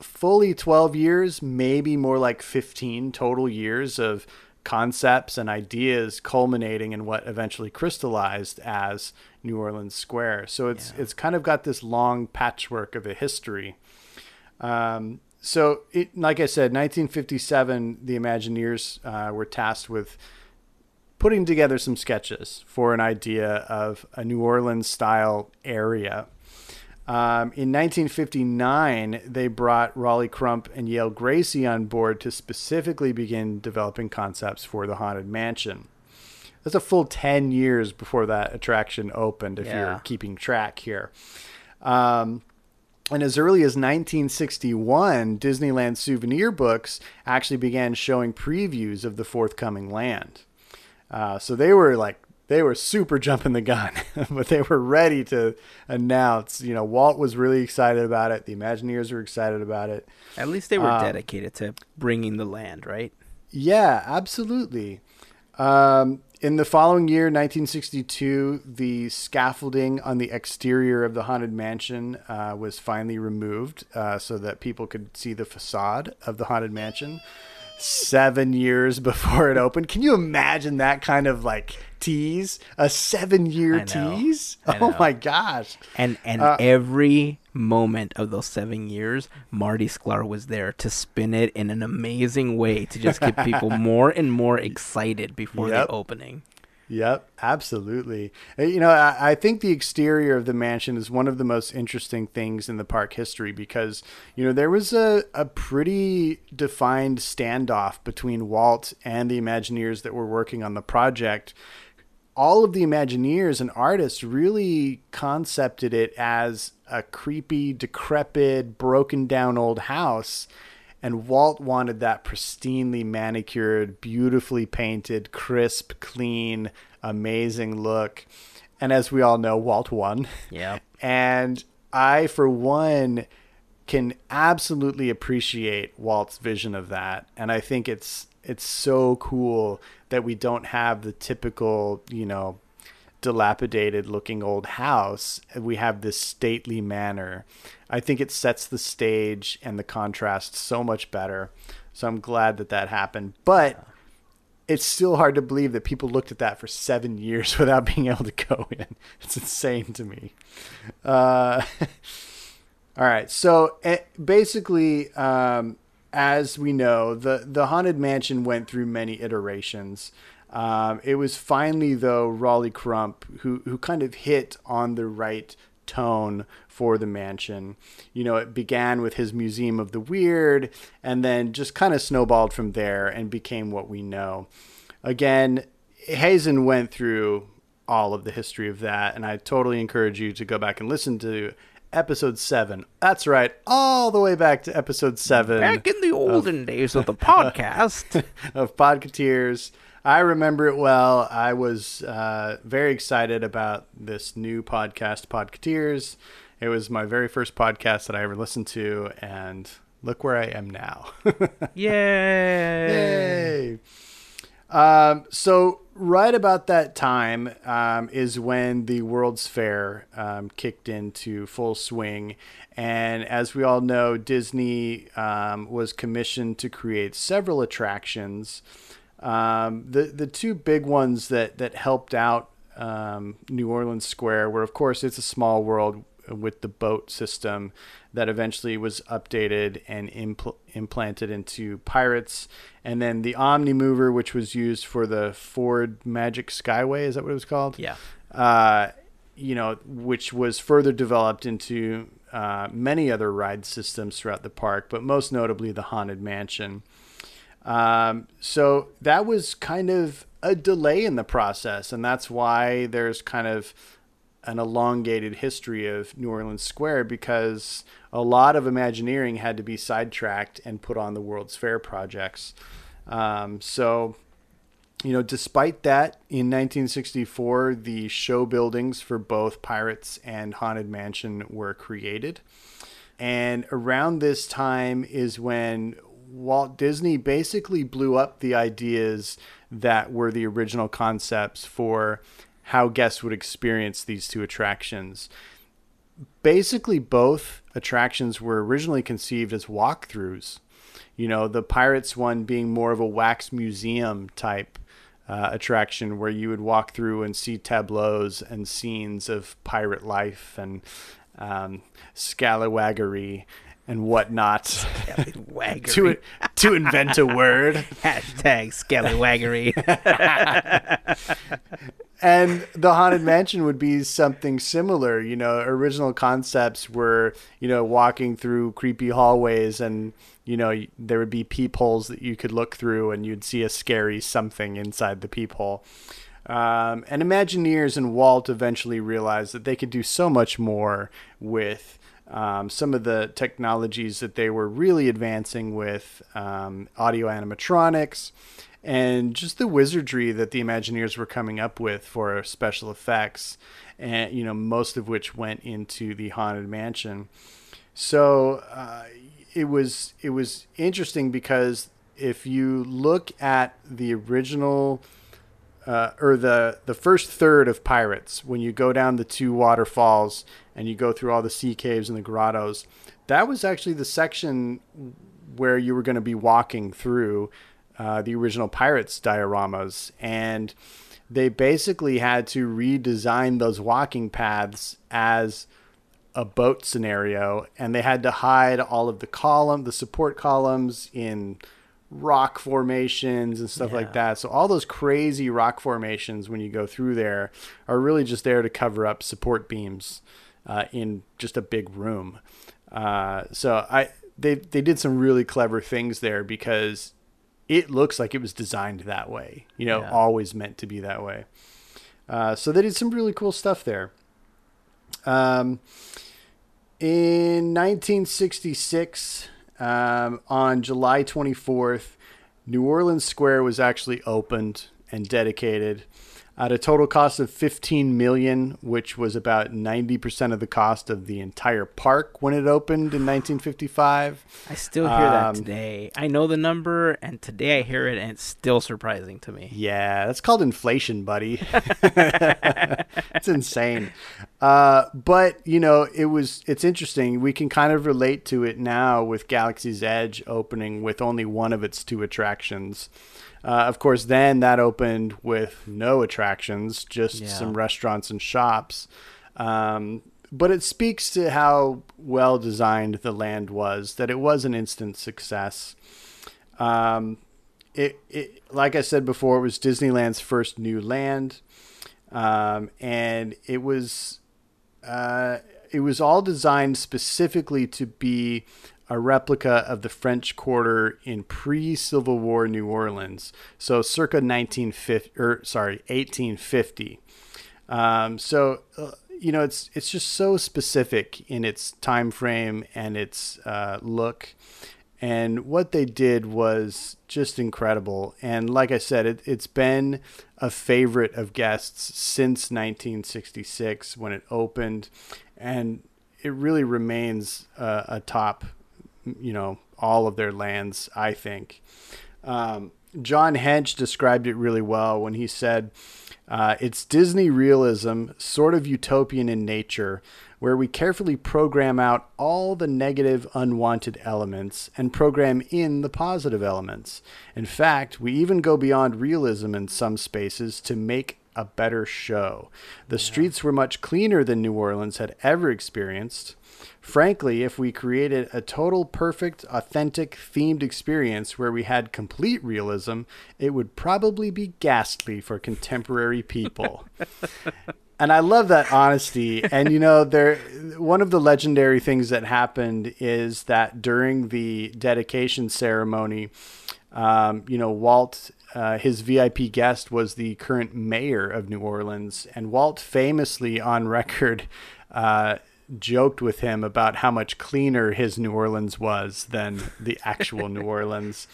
fully 12 years, maybe more like 15 total years of concepts and ideas culminating in what eventually crystallized as New Orleans Square. So it's Yeah. it's kind of got this long patchwork of a history. Um, so, it, like I said, 1957, the Imagineers uh, were tasked with putting together some sketches for an idea of a New Orleans style area. Um, in 1959, they brought Rolly Crump and Yale Gracey on board to specifically begin developing concepts for the Haunted Mansion. That's a full 10 years before that attraction opened, if Yeah. you're keeping track here. Um, and as early as 1961, Disneyland souvenir books actually began showing previews of the forthcoming land. Uh, so they were like, they were super jumping the gun, but they were ready to announce. You know, Walt was really excited about it. The Imagineers were excited about it. At least they were Um, dedicated to bringing the land, right? Yeah, absolutely. Um, in the following year, 1962, the scaffolding on the exterior of the Haunted Mansion uh, was finally removed uh, so that people could see the facade of the Haunted Mansion. Seven years before it opened. Can you imagine that kind of like tease? A seven year tease? Oh my gosh. And and Uh, every moment of those seven years, Marty Sklar was there to spin it in an amazing way to just get people more and more excited before Yep. the opening. Yep, absolutely. Uh, You know, I, I think the exterior of the mansion is one of the most interesting things in the park history because, you know, there was a, a pretty defined standoff between Walt and the Imagineers that were working on the project. All of the Imagineers and artists really concepted it as a creepy, decrepit, broken down old house. And Walt wanted that pristinely manicured, beautifully painted, crisp, clean, amazing look. And as we all know, Walt won. Yep. And I, for one, can absolutely appreciate Walt's vision of that. And I think it's it's so cool that we don't have the typical, you know, dilapidated looking old house. We have this stately manner. I think it sets the stage and the contrast so much better. So I'm glad that that happened. But it's still hard to believe that people looked at that for seven years without being able to go in. It's insane to me. Uh, all right. So eh, basically, um, as we know, the, the Haunted Mansion went through many iterations. Um, it was finally, though, Rolly Crump who, who kind of hit on the right tone for the mansion. You know, it began with his Museum of the Weird and then just kind of snowballed from there and became what we know. Again, Hazen went through all of the history of that, and I totally encourage you to go back and listen to episode seven. That's right, all the way back to episode seven Back in the olden days of the podcast. of Podcateers. I remember it well. I was uh, very excited about this new podcast, Podcateers. It was my very first podcast that I ever listened to, and look where I am now. Yay! Yay! Um, so right about that time um, is when the World's Fair um, kicked into full swing, and as we all know, Disney um, was commissioned to create several attractions. Um, the the two big ones that that helped out um, New Orleans Square were, of course, it's a small world with the boat system that eventually was updated and impl- implanted into Pirates, and then the Omni Mover, which was used for the Ford Magic Skyway. Is that what it was called? Yeah. Uh, you know, which was further developed into uh, many other ride systems throughout the park, but most notably the Haunted Mansion. Um, so that was kind of a delay in the process, and that's why there's kind of an elongated history of New Orleans Square because a lot of Imagineering had to be sidetracked and put on the World's Fair projects. Um, so, you know, despite that, in 1964, the show buildings for both Pirates and Haunted Mansion were created. And around this time is when Walt Disney basically blew up the ideas that were the original concepts for how guests would experience these two attractions. Basically, both attractions were originally conceived as walkthroughs. You know, the Pirates one being more of a wax museum type uh, attraction where you would walk through and see tableaus and scenes of pirate life and um, and whatnot. Waggery. to to invent a word. Hashtag scallywaggery. and the haunted mansion would be something similar you know original concepts were you know walking through creepy hallways and you know there would be peepholes that you could look through and you'd see a scary something inside the peephole um, and imagineers and walt eventually realized that they could do so much more with um, some of the technologies that they were really advancing with um, audio animatronics and just the wizardry that the Imagineers were coming up with for special effects, and you know most of which went into the haunted mansion. So uh, it was it was interesting because if you look at the original. Uh, or the the first third of Pirates, when you go down the two waterfalls and you go through all the sea caves and the grottos, that was actually the section where you were going to be walking through uh, the original Pirates dioramas, and they basically had to redesign those walking paths as a boat scenario, and they had to hide all of the column, the support columns in rock formations and stuff Yeah. like that. So all those crazy rock formations when you go through there are really just there to cover up support beams uh, in just a big room. Uh, so I they they did some really clever things there because it looks like it was designed that way. You know, Yeah. always meant to be that way. Uh, so they did some really cool stuff there. Um, in 1966, um, on July 24th, New Orleans Square was actually opened and dedicated at a total cost of 15 million, which was about 90% of the cost of the entire park when it opened in 1955. I still hear that Um, today. I know the number, and today I hear it, and it's still surprising to me. Yeah, that's called inflation, buddy. it's insane. Uh, but you know, it was it's interesting. We can kind of relate to it now with Galaxy's Edge opening with only one of its two attractions. Uh, of course, then that opened with no attractions, just Yeah. some restaurants and shops. Um, but it speaks to how well designed the land was, that it was an instant success. Um, it, it like I said before, it was Disneyland's first new land, um, and it was uh, it was all designed specifically to be a replica of the French Quarter in pre-Civil War New Orleans, so circa 1950 or sorry 1850. Um, so uh, you know it's it's just so specific in its time frame and its uh, look and what they did was just incredible. And like I said, it, it's been a favorite of guests since 1966 when it opened, and it really remains uh, a top, you know, all of their lands, I think. Um, John Hench described it really well when he said, uh, It's Disney realism, sort of utopian in nature, where we carefully program out all the negative, unwanted elements and program in the positive elements. In fact, we even go beyond realism in some spaces to make a better show. The streets were much cleaner than New Orleans had ever experienced. Frankly, if we created a total, perfect, authentic, themed experience where we had complete realism, it would probably be ghastly for contemporary people. and I love that honesty. And you know, there one of the legendary things that happened is that during the dedication ceremony, um, you know, Walt, uh, his VIP guest was the current mayor of New Orleans, and Walt famously on record. Uh, joked with him about how much cleaner his New Orleans was than the actual New Orleans.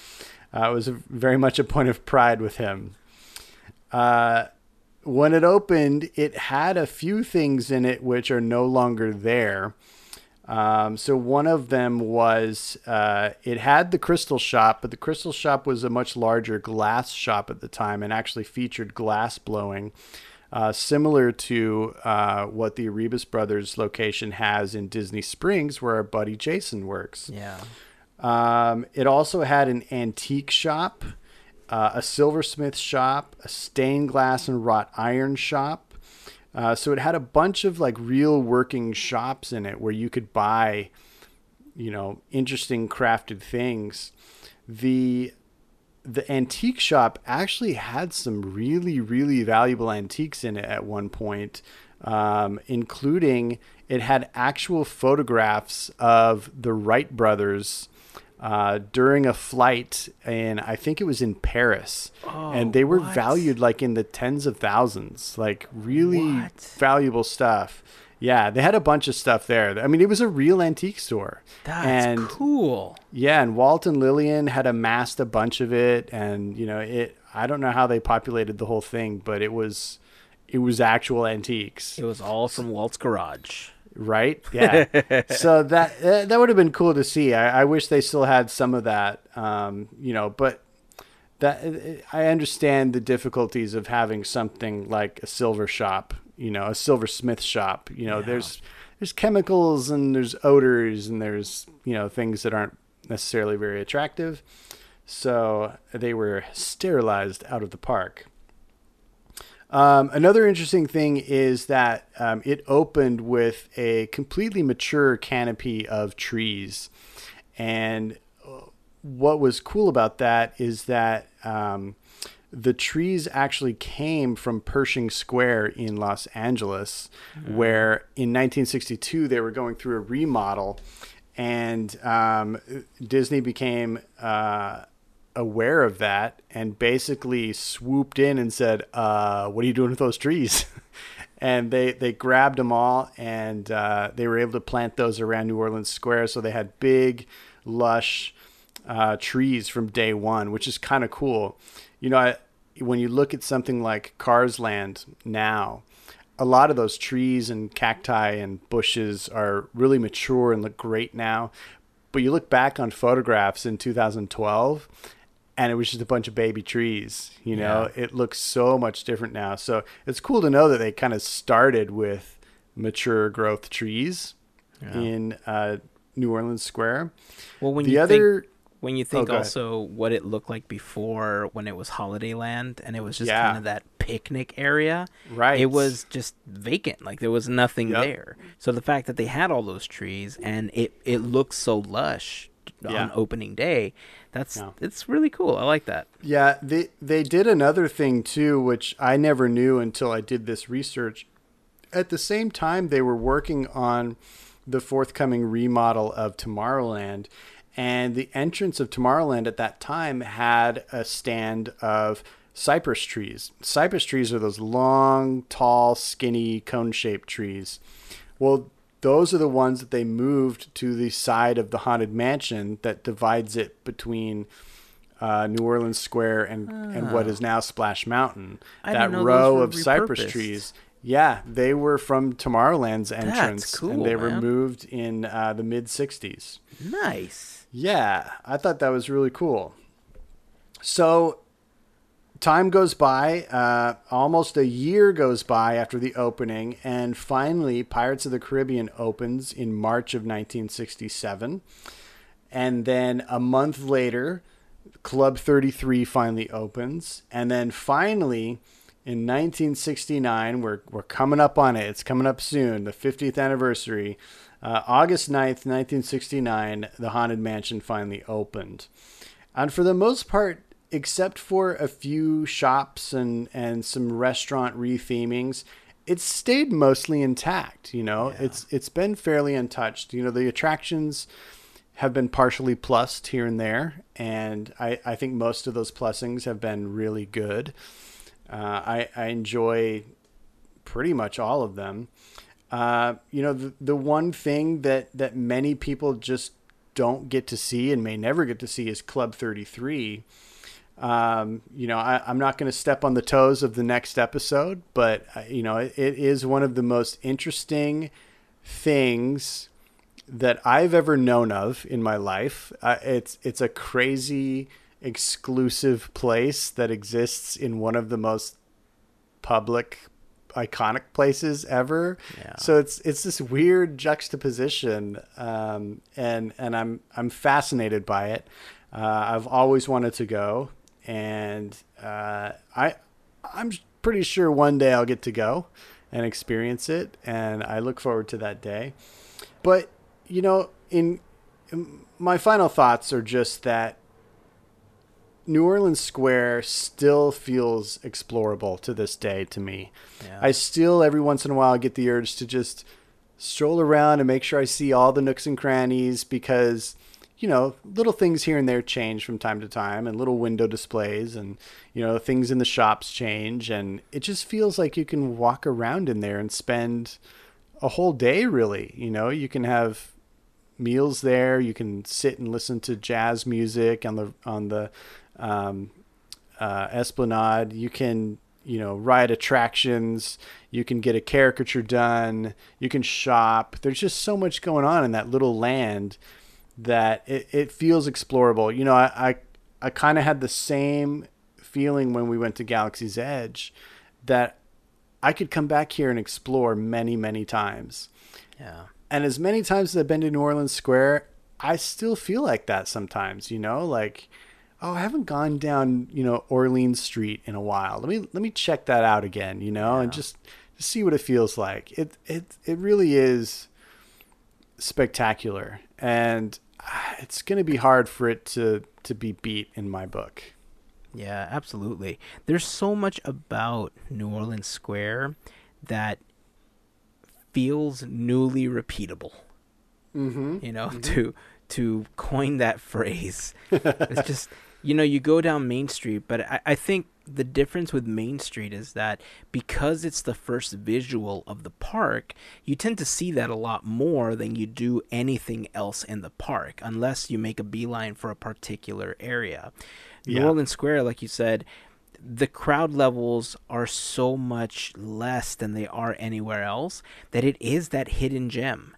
Uh, it was a, very much a point of pride with him. Uh, when it opened, it had a few things in it which are no longer there. Um, so one of them was uh, it had the Crystal Shop, but the Crystal Shop was a much larger glass shop at the time and actually featured glass blowing, uh, similar to uh, what the Arribas Brothers location has in Disney Springs, where our buddy Jason works. Yeah. Um, it also had an antique shop, uh, a silversmith shop, a stained glass and wrought iron shop. Uh, so it had a bunch of like real working shops in it where you could buy, you know, interesting crafted things. The the antique shop actually had some really really valuable antiques in it at one point, um, including it had actual photographs of the Wright brothers uh, during a flight, and I think it was in Paris, and they were what? valued like in the tens of thousands, like really What? valuable stuff. Yeah, they had a bunch of stuff there. I mean, it was a real antique store. That's and cool. yeah, and Walt and Lillian had amassed a bunch of it, and you know, it. I don't know how they populated the whole thing, but it was, it was actual antiques, It was all from Walt's garage. right? Yeah. so that uh, that would have been cool to see. I, I wish they still had some of that, um, you know, but that I understand the difficulties of having something like a silver shop, you know, a silversmith shop. You know, Yeah. there's there's chemicals and there's odors and there's you know things that aren't necessarily very attractive. So they were sterilized out of the park. Um, another interesting thing is that um, it opened with a completely mature canopy of trees. And uh, what was cool about that is that um, the trees actually came from Pershing Square in Los Angeles, where in 1962 they were going through a remodel, and um, Disney became uh, aware of that and basically swooped in and said, uh, "What are you doing with those trees?" and they they grabbed them all and uh, they were able to plant those around New Orleans Square, so they had big, lush uh, trees from day one, which is kind of cool. You know, I, when you look at something like Cars Land now, a lot of those trees and cacti and bushes are really mature and look great now. But you look back on photographs in 2012 and it was just a bunch of baby trees, you know. Yeah. It looks so much different now. So it's cool to know that they kind of started with mature growth trees Yeah. in uh, New Orleans Square. Well, when the you other think when you oh, think go ahead. also what it looked like before when it was Holiday Land and it was just Yeah. kind of that picnic area. Right. It was just vacant. Like there was nothing Yep. there. So the fact that they had all those trees and it it looks so lush Yeah. on opening day, that's Yeah. it's really cool. I like that. Yeah, they they did another thing too, which I never knew until I did this research. At the same time, they were working on the forthcoming remodel of Tomorrowland, and the entrance of Tomorrowland at that time had a stand of cypress trees. Cypress trees are those long, tall, skinny, cone-shaped trees. Well, those are the ones that they moved to the side of the haunted mansion that divides it between uh, New Orleans Square and and what is now Splash Mountain. I that row of cypress trees. Yeah, they were from Tomorrowland's entrance, cool, and they were moved in uh, the mid '60s. Nice. Yeah, I thought that was really cool. So, time goes by, uh, almost a year goes by after the opening, and finally, Pirates of the Caribbean opens in March of 1967. And then a month later, Club 33 finally opens. And then finally, in 1969, we're, we're coming up on it. It's coming up soon, the 50th anniversary. Uh, August 9th, 1969, the Haunted Mansion finally opened. And for the most part, except for a few shops and, and some restaurant rethemings, it's stayed mostly intact. You know, it's it's been fairly untouched. You know, the attractions have been partially plussed here and there, and I, I think most of those plussings have been really good. Uh, I, I enjoy pretty much all of them. Uh, you know, the, the one thing that, that many people just don't get to see and may never get to see is Club 33. Um, you know, I, I'm not going to step on the toes of the next episode, but, uh, you know, it, it is one of the most interesting things that I've ever known of in my life. Uh, it's it's a crazy exclusive place that exists in one of the most public iconic places ever. Yeah. So it's it's this weird juxtaposition um, and and I'm I'm fascinated by it. Uh, I've always wanted to go and uh, I I'm pretty sure one day I'll get to go and experience it and I look forward to that day. But you know, in, in my final thoughts are just that New Orleans Square still feels explorable to this day to me. Yeah. I still every once in a while get the urge to just stroll around and make sure I see all the nooks and crannies because you know, little things here and there change from time to time and little window displays and you know, things in the shops change and it just feels like you can walk around in there and spend a whole day really, you know, you can have meals there. You can sit and listen to jazz music on the on the um, uh, Esplanade. You can you know ride attractions. You can get a caricature done. You can shop. There's just so much going on in that little land that it, it feels explorable. You know, I I, I kind of had the same feeling when we went to Galaxy's Edge that I could come back here and explore many many times. yeah. And as many times as I've been to New Orleans Square, I still feel like that sometimes, you know, like, oh, I haven't gone down, you know, Orleans Street in a while. Let me let me check that out again, you know, and just, just see what it feels like. It it it really is spectacular. And it's going to be hard for it to to be beat in my book. Yeah, absolutely. There's so much about New Orleans Square that feels newly repeatable. Mm-hmm. You know, to to coin that phrase, it's just you know you go down Main Street, but I, I think the difference with Main Street is that because it's the first visual of the park, you tend to see that a lot more than you do anything else in the park, unless you make a beeline for a particular area. Yeah. New Orleans Square, like you said, the crowd levels are so much less than they are anywhere else that it is that hidden gem.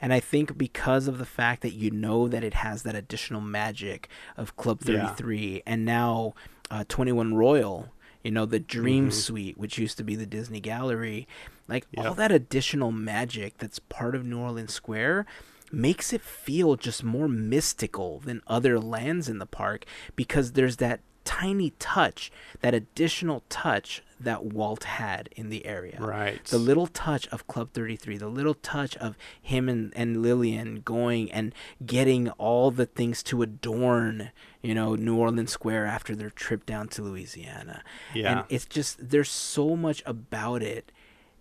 And I think because of the fact that you know that it has that additional magic of Club Yeah. 33 and now uh, 21 Royal, you know, the Dream Mhm. Suite, which used to be the Disney Gallery, like all that additional magic that's part of New Orleans Square makes it feel just more mystical than other lands in the park because there's that tiny touch, that additional touch that Walt had in the area. Right. The little touch of Club 33, the little touch of him and, and Lillian going and getting all the things to adorn, you know, New Orleans Square after their trip down to Louisiana. Yeah. And it's just there's so much about it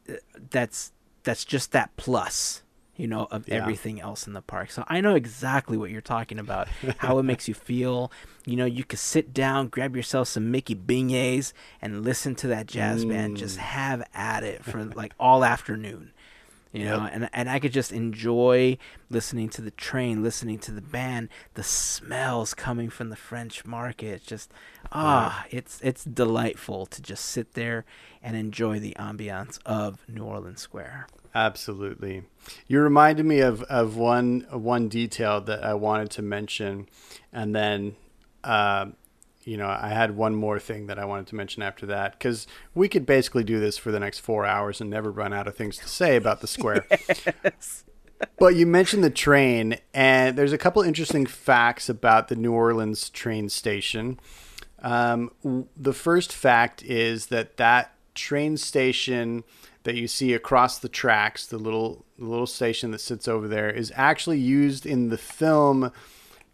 uh, that's that's just that plus you know of Yeah. everything else in the park so i know exactly what you're talking about how it makes you feel you know you could sit down grab yourself some mickey beignets and listen to that jazz band just Mm. have at it for like all afternoon you know Yep. and and I could just enjoy listening to the train listening to the band the smells coming from the French market just ah it's it's delightful to just sit there and enjoy the ambiance of New Orleans Square Absolutely. You reminded me of, of one one detail that I wanted to mention, and then, uh, you know, I had one more thing that I wanted to mention after that because we could basically do this for the next four hours and never run out of things to say about the square. But you mentioned the train, and there's a couple interesting facts about the New Orleans train station. Um, the first fact is that that train station that you see across the tracks, the little the little station that sits over there, is actually used in the film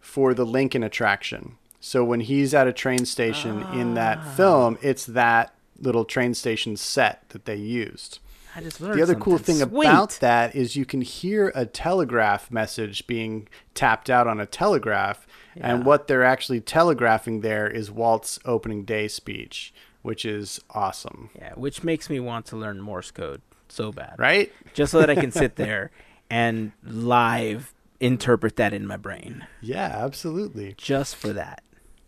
for the Lincoln attraction. So when he's at a train station in that ah. film, it's that little train station set that they used. I just learned The other cool thing sweet. about that is you can hear a telegraph message being tapped out on a telegraph, Yeah. and what they're actually telegraphing there is Walt's opening day speech, which is awesome, yeah which makes me want to learn Morse code so bad right? just so that I can sit there and live interpret that in my brain Yeah, absolutely. just for that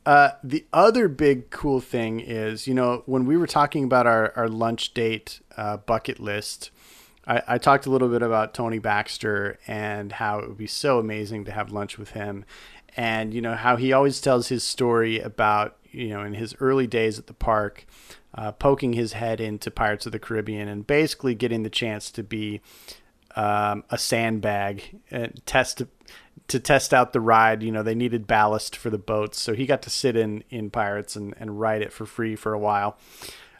Uh, the other big cool thing is, you know, when we were talking about our, our lunch date uh, bucket list, I, I talked a little bit about Tony Baxter and how it would be so amazing to have lunch with him. And, you know, how he always tells his story about, you know, in his early days at the park, uh, poking his head into Pirates of the Caribbean and basically getting the chance to be um, a sandbag and test to test out the ride. You know, they needed ballast for the boats, so he got to sit in in Pirates and and ride it for free for a while.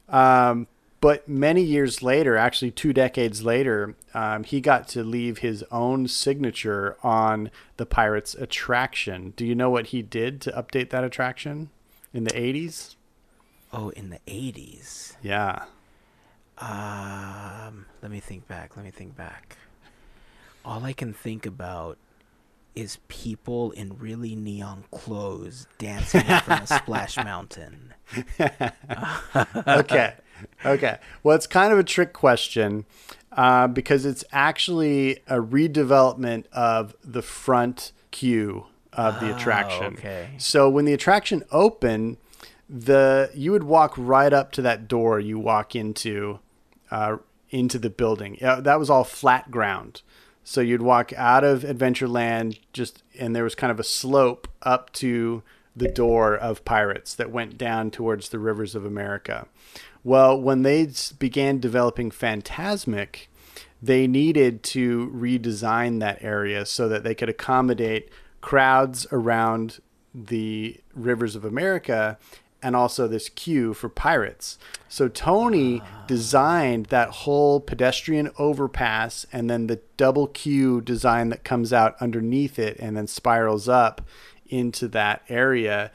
Um, but many years later, actually two decades later, um, he got to leave his own signature on the Pirates attraction. Do you know what he did to update that attraction in the 80s? oh in the 80s Yeah. Um, let me think back. Let me think back. All I can think about is people in really neon clothes dancing in front of Splash Mountain. okay. Okay. Well, it's kind of a trick question uh, because it's actually a redevelopment of the front queue of the Oh, attraction. okay. So when the attraction opened, the you would walk right up to that door you walk into uh, into the building. Yeah, that was all flat ground. So you'd walk out of Adventureland just and there was kind of a slope up to the door of Pirates that went down towards the rivers of America. Well, when they began developing Fantasmic, they needed to redesign that area so that they could accommodate crowds around the rivers of America and also this queue for pirates. So Tony ah. designed that whole pedestrian overpass and then the double queue design that comes out underneath it and then spirals up into that area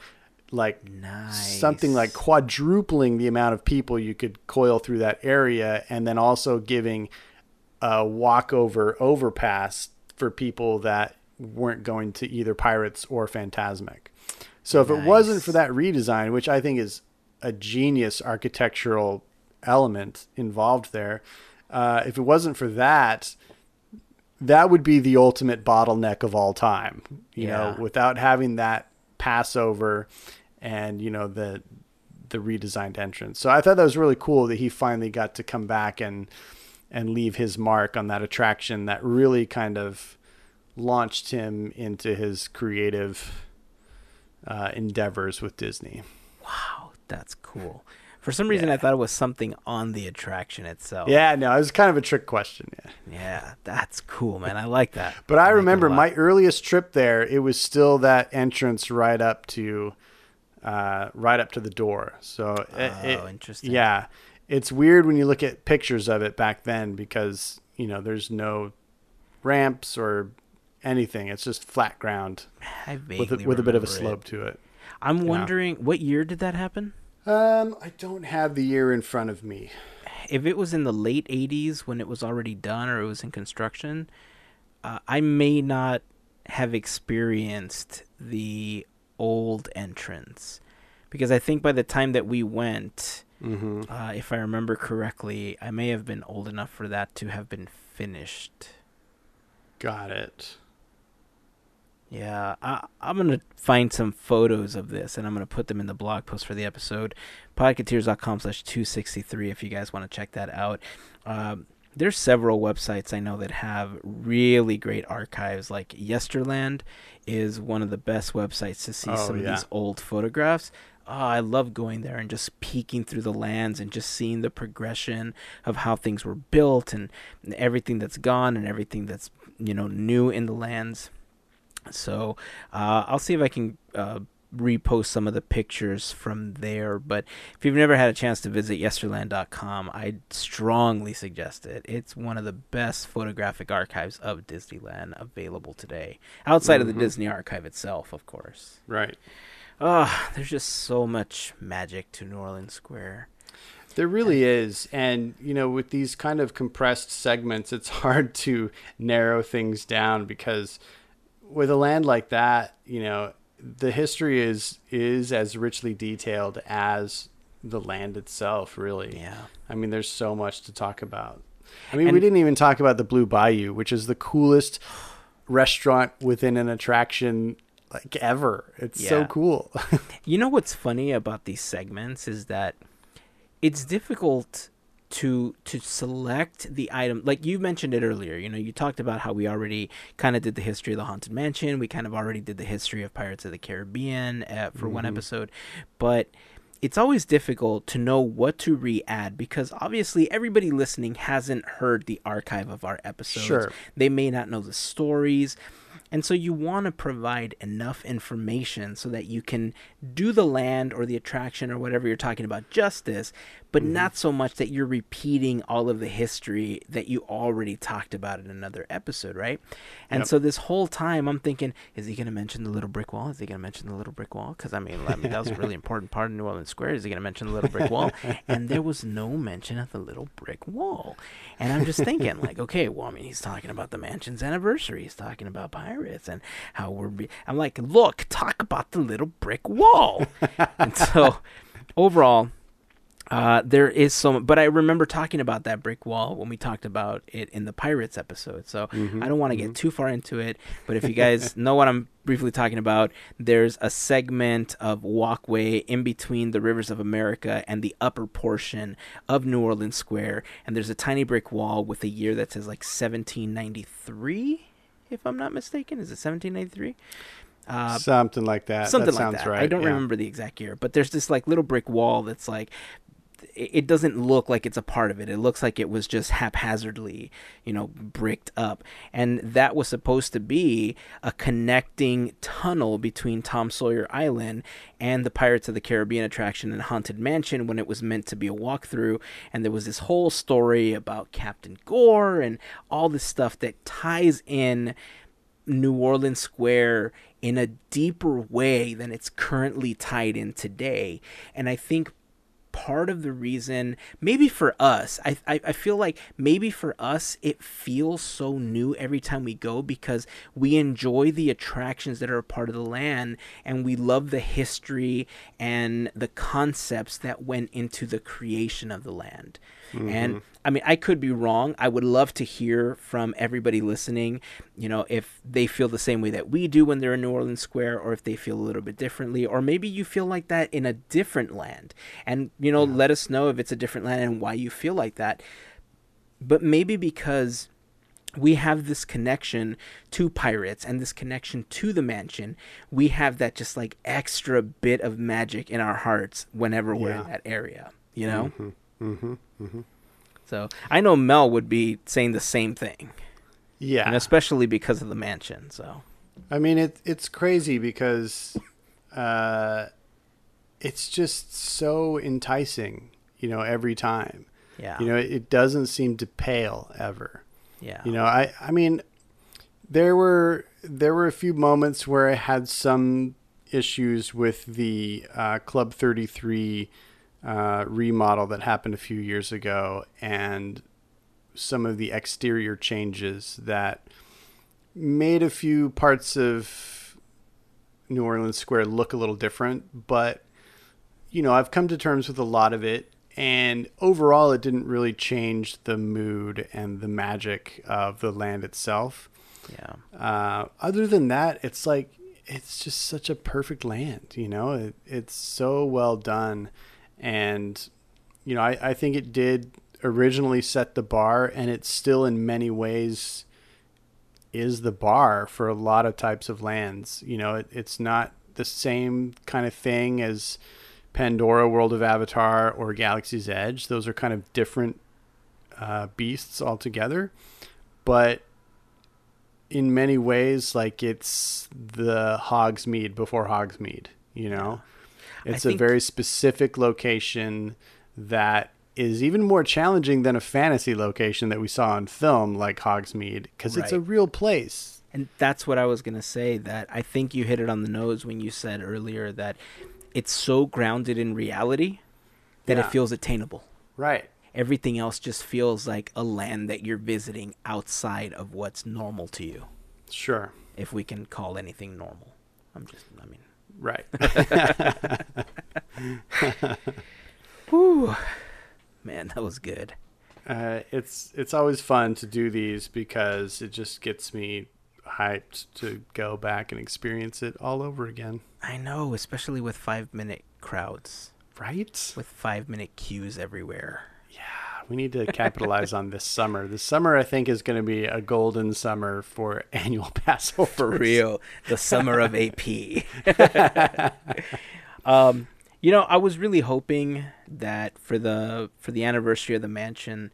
like Nice. something like quadrupling the amount of people you could coil through that area and then also giving a walkover overpass for people that weren't going to either pirates or Fantasmic so if it wasn't for that redesign which i think is a genius architectural element involved there uh, if it wasn't for that that would be the ultimate bottleneck of all time you Yeah. know without having that passover and you know the the redesigned entrance. So i thought that was really cool that he finally got to come back and and leave his mark on that attraction that really kind of launched him into his creative uh, endeavors with disney Wow, that's cool. For some reason, I thought it was something on the attraction itself. yeah no it was kind of a trick question yeah Yeah, that's cool, man. I like that. But I like remember my earliest trip there, it was still that entrance right up to uh, right up to the door. So Oh, it- interesting. Yeah. It's weird when you look at pictures of it back then because, you know, there's no ramps or anything. It's just flat ground I with a, with a bit of a remember it. slope to it. I'm wondering what year did that happen? Um, I don't have the year in front of me. If it was in the late '80s when it was already done or it was in construction, uh, I may not have experienced the old entrance because I think by the time that we went, Mm-hmm. uh, if I remember correctly, I may have been old enough for that to have been finished. Got it. Yeah, I, I'm gonna find some photos of this, and I'm gonna put them in the blog post for the episode, podcateers.com slash 263 if you guys want to check that out. Um, there's several websites I know that have really great archives. Like Yesterland is one of the best websites to see Oh, some of these old photographs. Oh, I love going there and just peeking through the lands and just seeing the progression of how things were built and everything that's gone and everything that's you know new in the lands. So uh, I'll see if I can uh, repost some of the pictures from there. But if you've never had a chance to visit yesterland.com, I strongly suggest it. It's one of the best photographic archives of Disneyland available today, outside of the Disney archive itself, of course. Right. Ah, there's just so much magic to New Orleans Square. There really is. And, you know, with these kind of compressed segments, it's hard to narrow things down because with a land like that, you know, the history is is as richly detailed as the land itself, really. Yeah. I mean, there's so much to talk about. I mean, we didn't even talk about the Blue Bayou, which is the coolest restaurant within an attraction like ever. It's so cool. You know what's funny about these segments is that it's difficult to to select the item like you mentioned it earlier you know you talked about how we already kind of did the history of the haunted mansion we kind of already did the history of pirates of the caribbean uh, for one episode but it's always difficult to know what to re-add because obviously everybody listening hasn't heard the archive of our episodes Sure. they may not know the stories and so you want to provide enough information so that you can do the land or the attraction or whatever you're talking about justice, but mm-hmm. not so much that you're repeating all of the history that you already talked about in another episode, right? And Yep. so this whole time I'm thinking, is he going to mention the little brick wall? Is he going to mention the little brick wall? Because I mean, I mean, that was a really important part of New Orleans Square. Is he going to mention the little brick wall? And there was no mention of the little brick wall. And I'm just thinking, like, okay, well, I mean, he's talking about the mansion's anniversary. He's talking about pirates and how we're. Be- I'm like, look, talk about the little brick wall. and so, overall, uh, there is some, but I remember talking about that brick wall when we talked about it in the Pirates episode. So I don't want to get too far into it, but if you guys know what I'm briefly talking about, there's a segment of walkway in between the rivers of America and the upper portion of New Orleans Square, and there's a tiny brick wall with a year that says like 1793, if I'm not mistaken. Is it 1793? Uh, Something like that. something that sounds like that. right. I don't yeah. remember the exact year, but there's this like little brick wall that's like it doesn't look like it's a part of it. It looks like it was just haphazardly, you know, bricked up. And that was supposed to be a connecting tunnel between Tom Sawyer Island and the Pirates of the Caribbean attraction and Haunted Mansion when it was meant to be a walkthrough. And there was this whole story about Captain Gore and all this stuff that ties in New Orleans Square in a deeper way than it's currently tied in today. And I think part of the reason maybe for us I, I, I feel like maybe for us it feels so new every time we go because we enjoy the attractions that are a part of the land and we love the history and the concepts that went into the creation of the land mm-hmm. and I mean, I could be wrong. I would love to hear from everybody listening, you know, if they feel the same way that we do when they're in New Orleans Square, or if they feel a little bit differently, or maybe you feel like that in a different land. And, you know, yeah. let us know if it's a different land and why you feel like that. But maybe because we have this connection to pirates and this connection to the mansion we have that just like extra bit of magic in our hearts whenever we're in that area you know mm-hmm, mm-hmm, mm-hmm. So I know Mel would be saying the same thing. Yeah, and especially because of the mansion. So I mean, it it's crazy because uh, it's just so enticing. You know, every time. Yeah. You know, it doesn't seem to pale ever. Yeah. You know, I I mean, there were there were a few moments where I had some issues with the uh, Club Thirty Three uh, remodel that happened a few years ago and some of the exterior changes that made a few parts of New Orleans Square look a little different. But, you know, I've come to terms with a lot of it. And overall, it didn't really change the mood and the magic of the land itself. Yeah. Uh, other than that, it's like, it's just such a perfect land, you know? It, it's so well done and you know I, I think it did originally set the bar and it still in many ways is the bar for a lot of types of lands. You know it, it's not the same kind of thing as pandora world of avatar or galaxy's edge. Those are kind of different uh, beasts altogether. But in many ways like it's the hogsmeade before hogsmeade you know? Yeah it's a very specific location that is even more challenging than a fantasy location that we saw in film like Hogsmeade because right. it's a real place. And that's what I was going to say that I think you hit it on the nose when you said earlier that it's so grounded in reality that yeah. it feels attainable. Right. Everything else just feels like a land that you're visiting outside of what's normal to you. Sure. If we can call anything normal. I'm just I mean Right. Whew. Man, that was good. Uh, it's it's always fun to do these because it just gets me hyped to go back and experience it all over again. I know, especially with five minute crowds. Right? With five minute queues everywhere we need to capitalize on this summer. This summer, I think, is going to be a golden summer for annual Passover. For real, the summer of AP. um, you know, I was really hoping that for the for the anniversary of the mansion,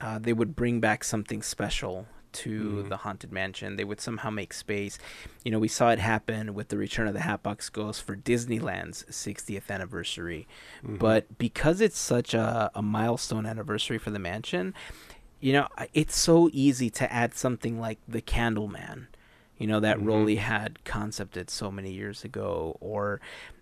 uh, they would bring back something special to mm. the haunted mansion. They would somehow make space. You know, we saw it happen with the Return of the Hatbox Ghost for Disneyland's 60th anniversary. Mm-hmm. But because it's such a, a milestone anniversary for the mansion, you know, it's so easy to add something like the Candleman you know that mm had concepted so many years ago or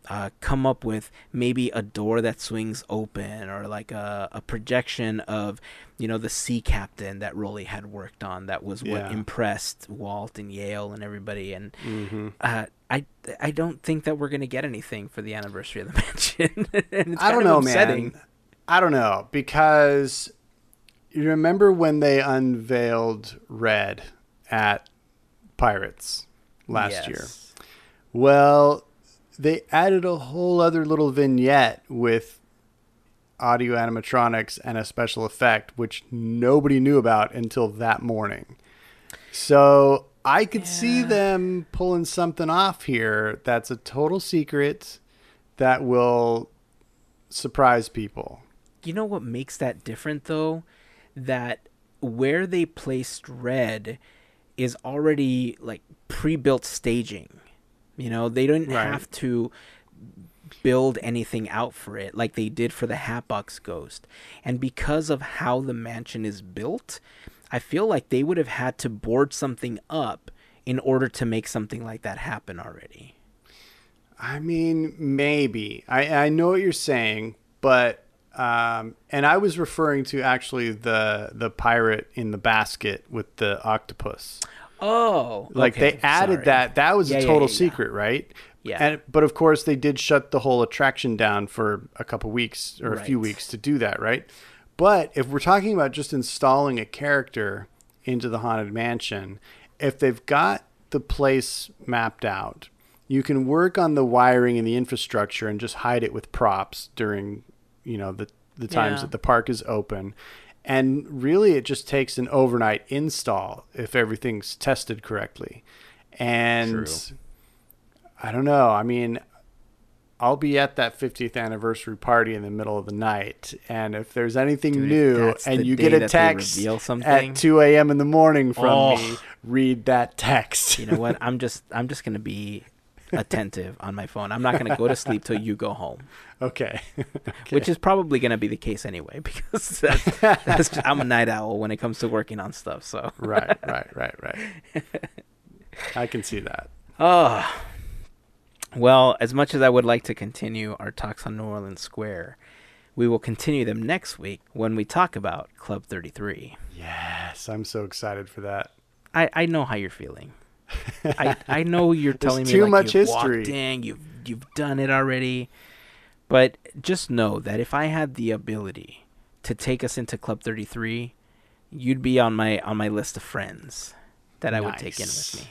uh, come up with maybe a door that swings open or like a, a projection of you know the sea captain that Rolly had worked on that was what yeah. impressed Walt and Yale and everybody and mm-hmm. uh, I I don't think that we're gonna get anything for the anniversary of the mansion. I don't know, upsetting. man. I don't know because you remember when they unveiled Red at Pirates last yes. year. Well, they added a whole other little vignette with audio animatronics and a special effect, which nobody knew about until that morning. So I could yeah. see them pulling something off here that's a total secret that will surprise people. you know what makes that different though? That where they placed Red is already like pre-built staging. You know, they didn't Right. have to build anything out for it like they did for the Hatbox Ghost. And because of how the mansion is built, I feel like they would have had to board something up in order to make something like that happen already. I mean, maybe. I I know what you're saying, but um, and I was referring to actually the the pirate in the basket with the octopus. Oh, Like okay, they added sorry. that. That was Yeah, a total yeah, yeah. secret, right? Yeah. And but of course they did shut the whole attraction down for a couple weeks or a few weeks to do that, right? But if we're talking about just installing a character into the haunted mansion, if they've got the place mapped out, you can work on the wiring and the infrastructure and just hide it with props during, you know, the the times Yeah. that the park is open. And really it just takes an overnight install if everything's tested correctly. And True. I don't know. I mean, I'll be at that 50th anniversary party in the middle of the night, and if there's anything Dude, new, and you get a text at 2 a.m. in the morning from Oh. me, read that text. You know what? I'm just I'm just gonna be attentive on my phone. I'm not gonna go to sleep till you go home, okay. which is probably gonna be the case anyway because that's, that's just, I'm a night owl when it comes to working on stuff. So right, right, right, right. I can see that. Oh. Well, as much as I would like to continue our talks on New Orleans Square, we will continue them next week when we talk about Club 33. Yes, I'm so excited for that. I, I know how you're feeling. I, I know you're telling me too like much you've history. walked in, you've you've done it already. But just know that if I had the ability to take us into Club 33, you'd be on my on my list of friends that I would take in with me.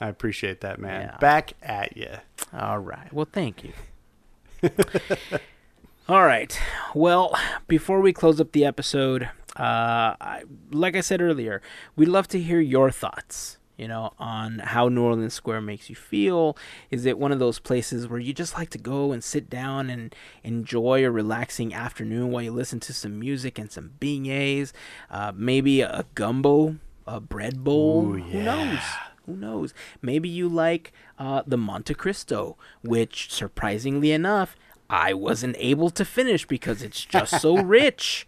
I appreciate that, man. Yeah. Back at you. All right. Well, thank you. All right. Well, before we close up the episode, uh, I, like I said earlier, we'd love to hear your thoughts. You know, on how New Orleans Square makes you feel. Is it one of those places where you just like to go and sit down and enjoy a relaxing afternoon while you listen to some music and some beignets? Uh, maybe a gumbo, a bread bowl. Ooh, Who knows? Who knows? Maybe you like uh, the Monte Cristo, which surprisingly enough, I wasn't able to finish because it's just so rich.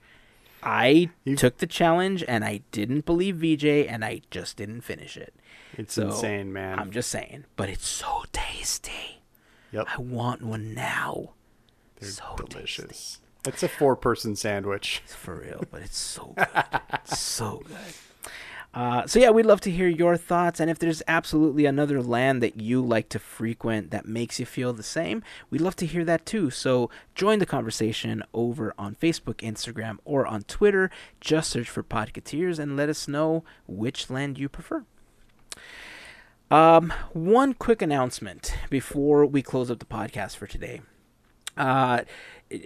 I You- took the challenge and I didn't believe VJ and I just didn't finish it. It's So, insane, man. I'm just saying, but it's so tasty. yep. I want one now. They're so delicious. tasty. It's a four person sandwich. It's for real, but it's so good. It's so good. Uh, so yeah, we'd love to hear your thoughts, and if there's absolutely another land that you like to frequent that makes you feel the same, we'd love to hear that too. So join the conversation over on Facebook, Instagram, or on Twitter. Just search for Podcateers and let us know which land you prefer. Um, one quick announcement before we close up the podcast for today. Uh,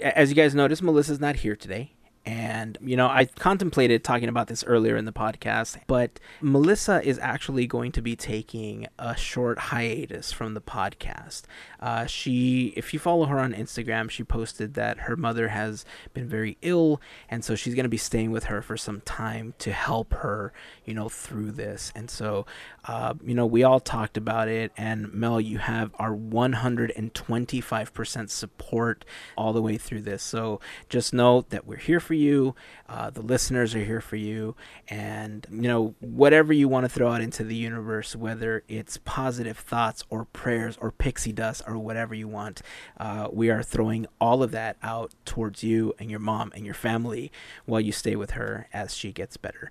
as you guys noticed, Melissa's not here today. And, you know, I contemplated talking about this earlier in the podcast, but Melissa is actually going to be taking a short hiatus from the podcast. Uh, she, if you follow her on Instagram, she posted that her mother has been very ill, and so she's going to be staying with her for some time to help her, you know, through this. And so, uh, you know, we all talked about it, and Mel, you have our 125% support all the way through this. So just know that we're here for you. Uh, the listeners are here for you. And, you know, whatever you want to throw out into the universe, whether it's positive thoughts or prayers or pixie dust or whatever you want, uh, we are throwing all of that out towards you and your mom and your family while you stay with her as she gets better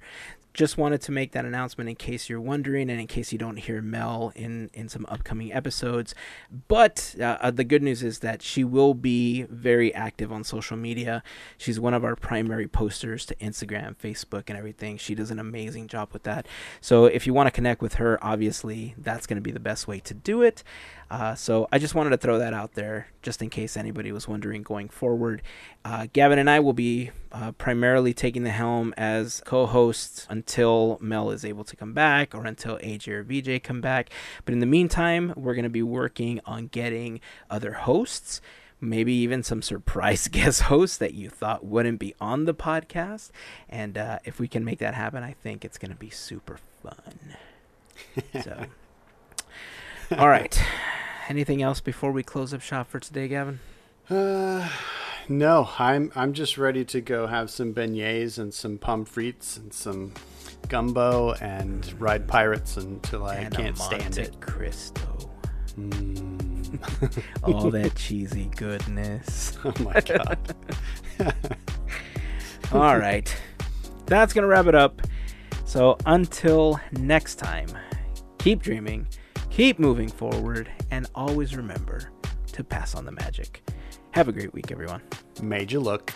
just wanted to make that announcement in case you're wondering and in case you don't hear Mel in, in some upcoming episodes. But uh, uh, the good news is that she will be very active on social media. She's one of our primary posters to Instagram, Facebook, and everything. She does an amazing job with that. So if you want to connect with her, obviously that's going to be the best way to do it. Uh, so I just wanted to throw that out there just in case anybody was wondering going forward. Uh, Gavin and I will be uh, primarily taking the helm as co hosts until Mel is able to come back or until AJ or VJ come back. But in the meantime, we're going to be working on getting other hosts. maybe even some surprise guest hosts that you thought wouldn't be on the podcast. And uh, if we can make that happen, I think it's going to be super fun. so, all right. Anything else before we close up shop for today, Gavin? Uh, no, I'm I'm just ready to go have some beignets and some pommes frites and some gumbo and ride pirates until I and can't a stand it. Cristo. Mm. All that cheesy goodness. oh my god. All right. That's going to wrap it up. So until next time, keep dreaming, keep moving forward, and always remember to pass on the magic. Have a great week, everyone. Made you look.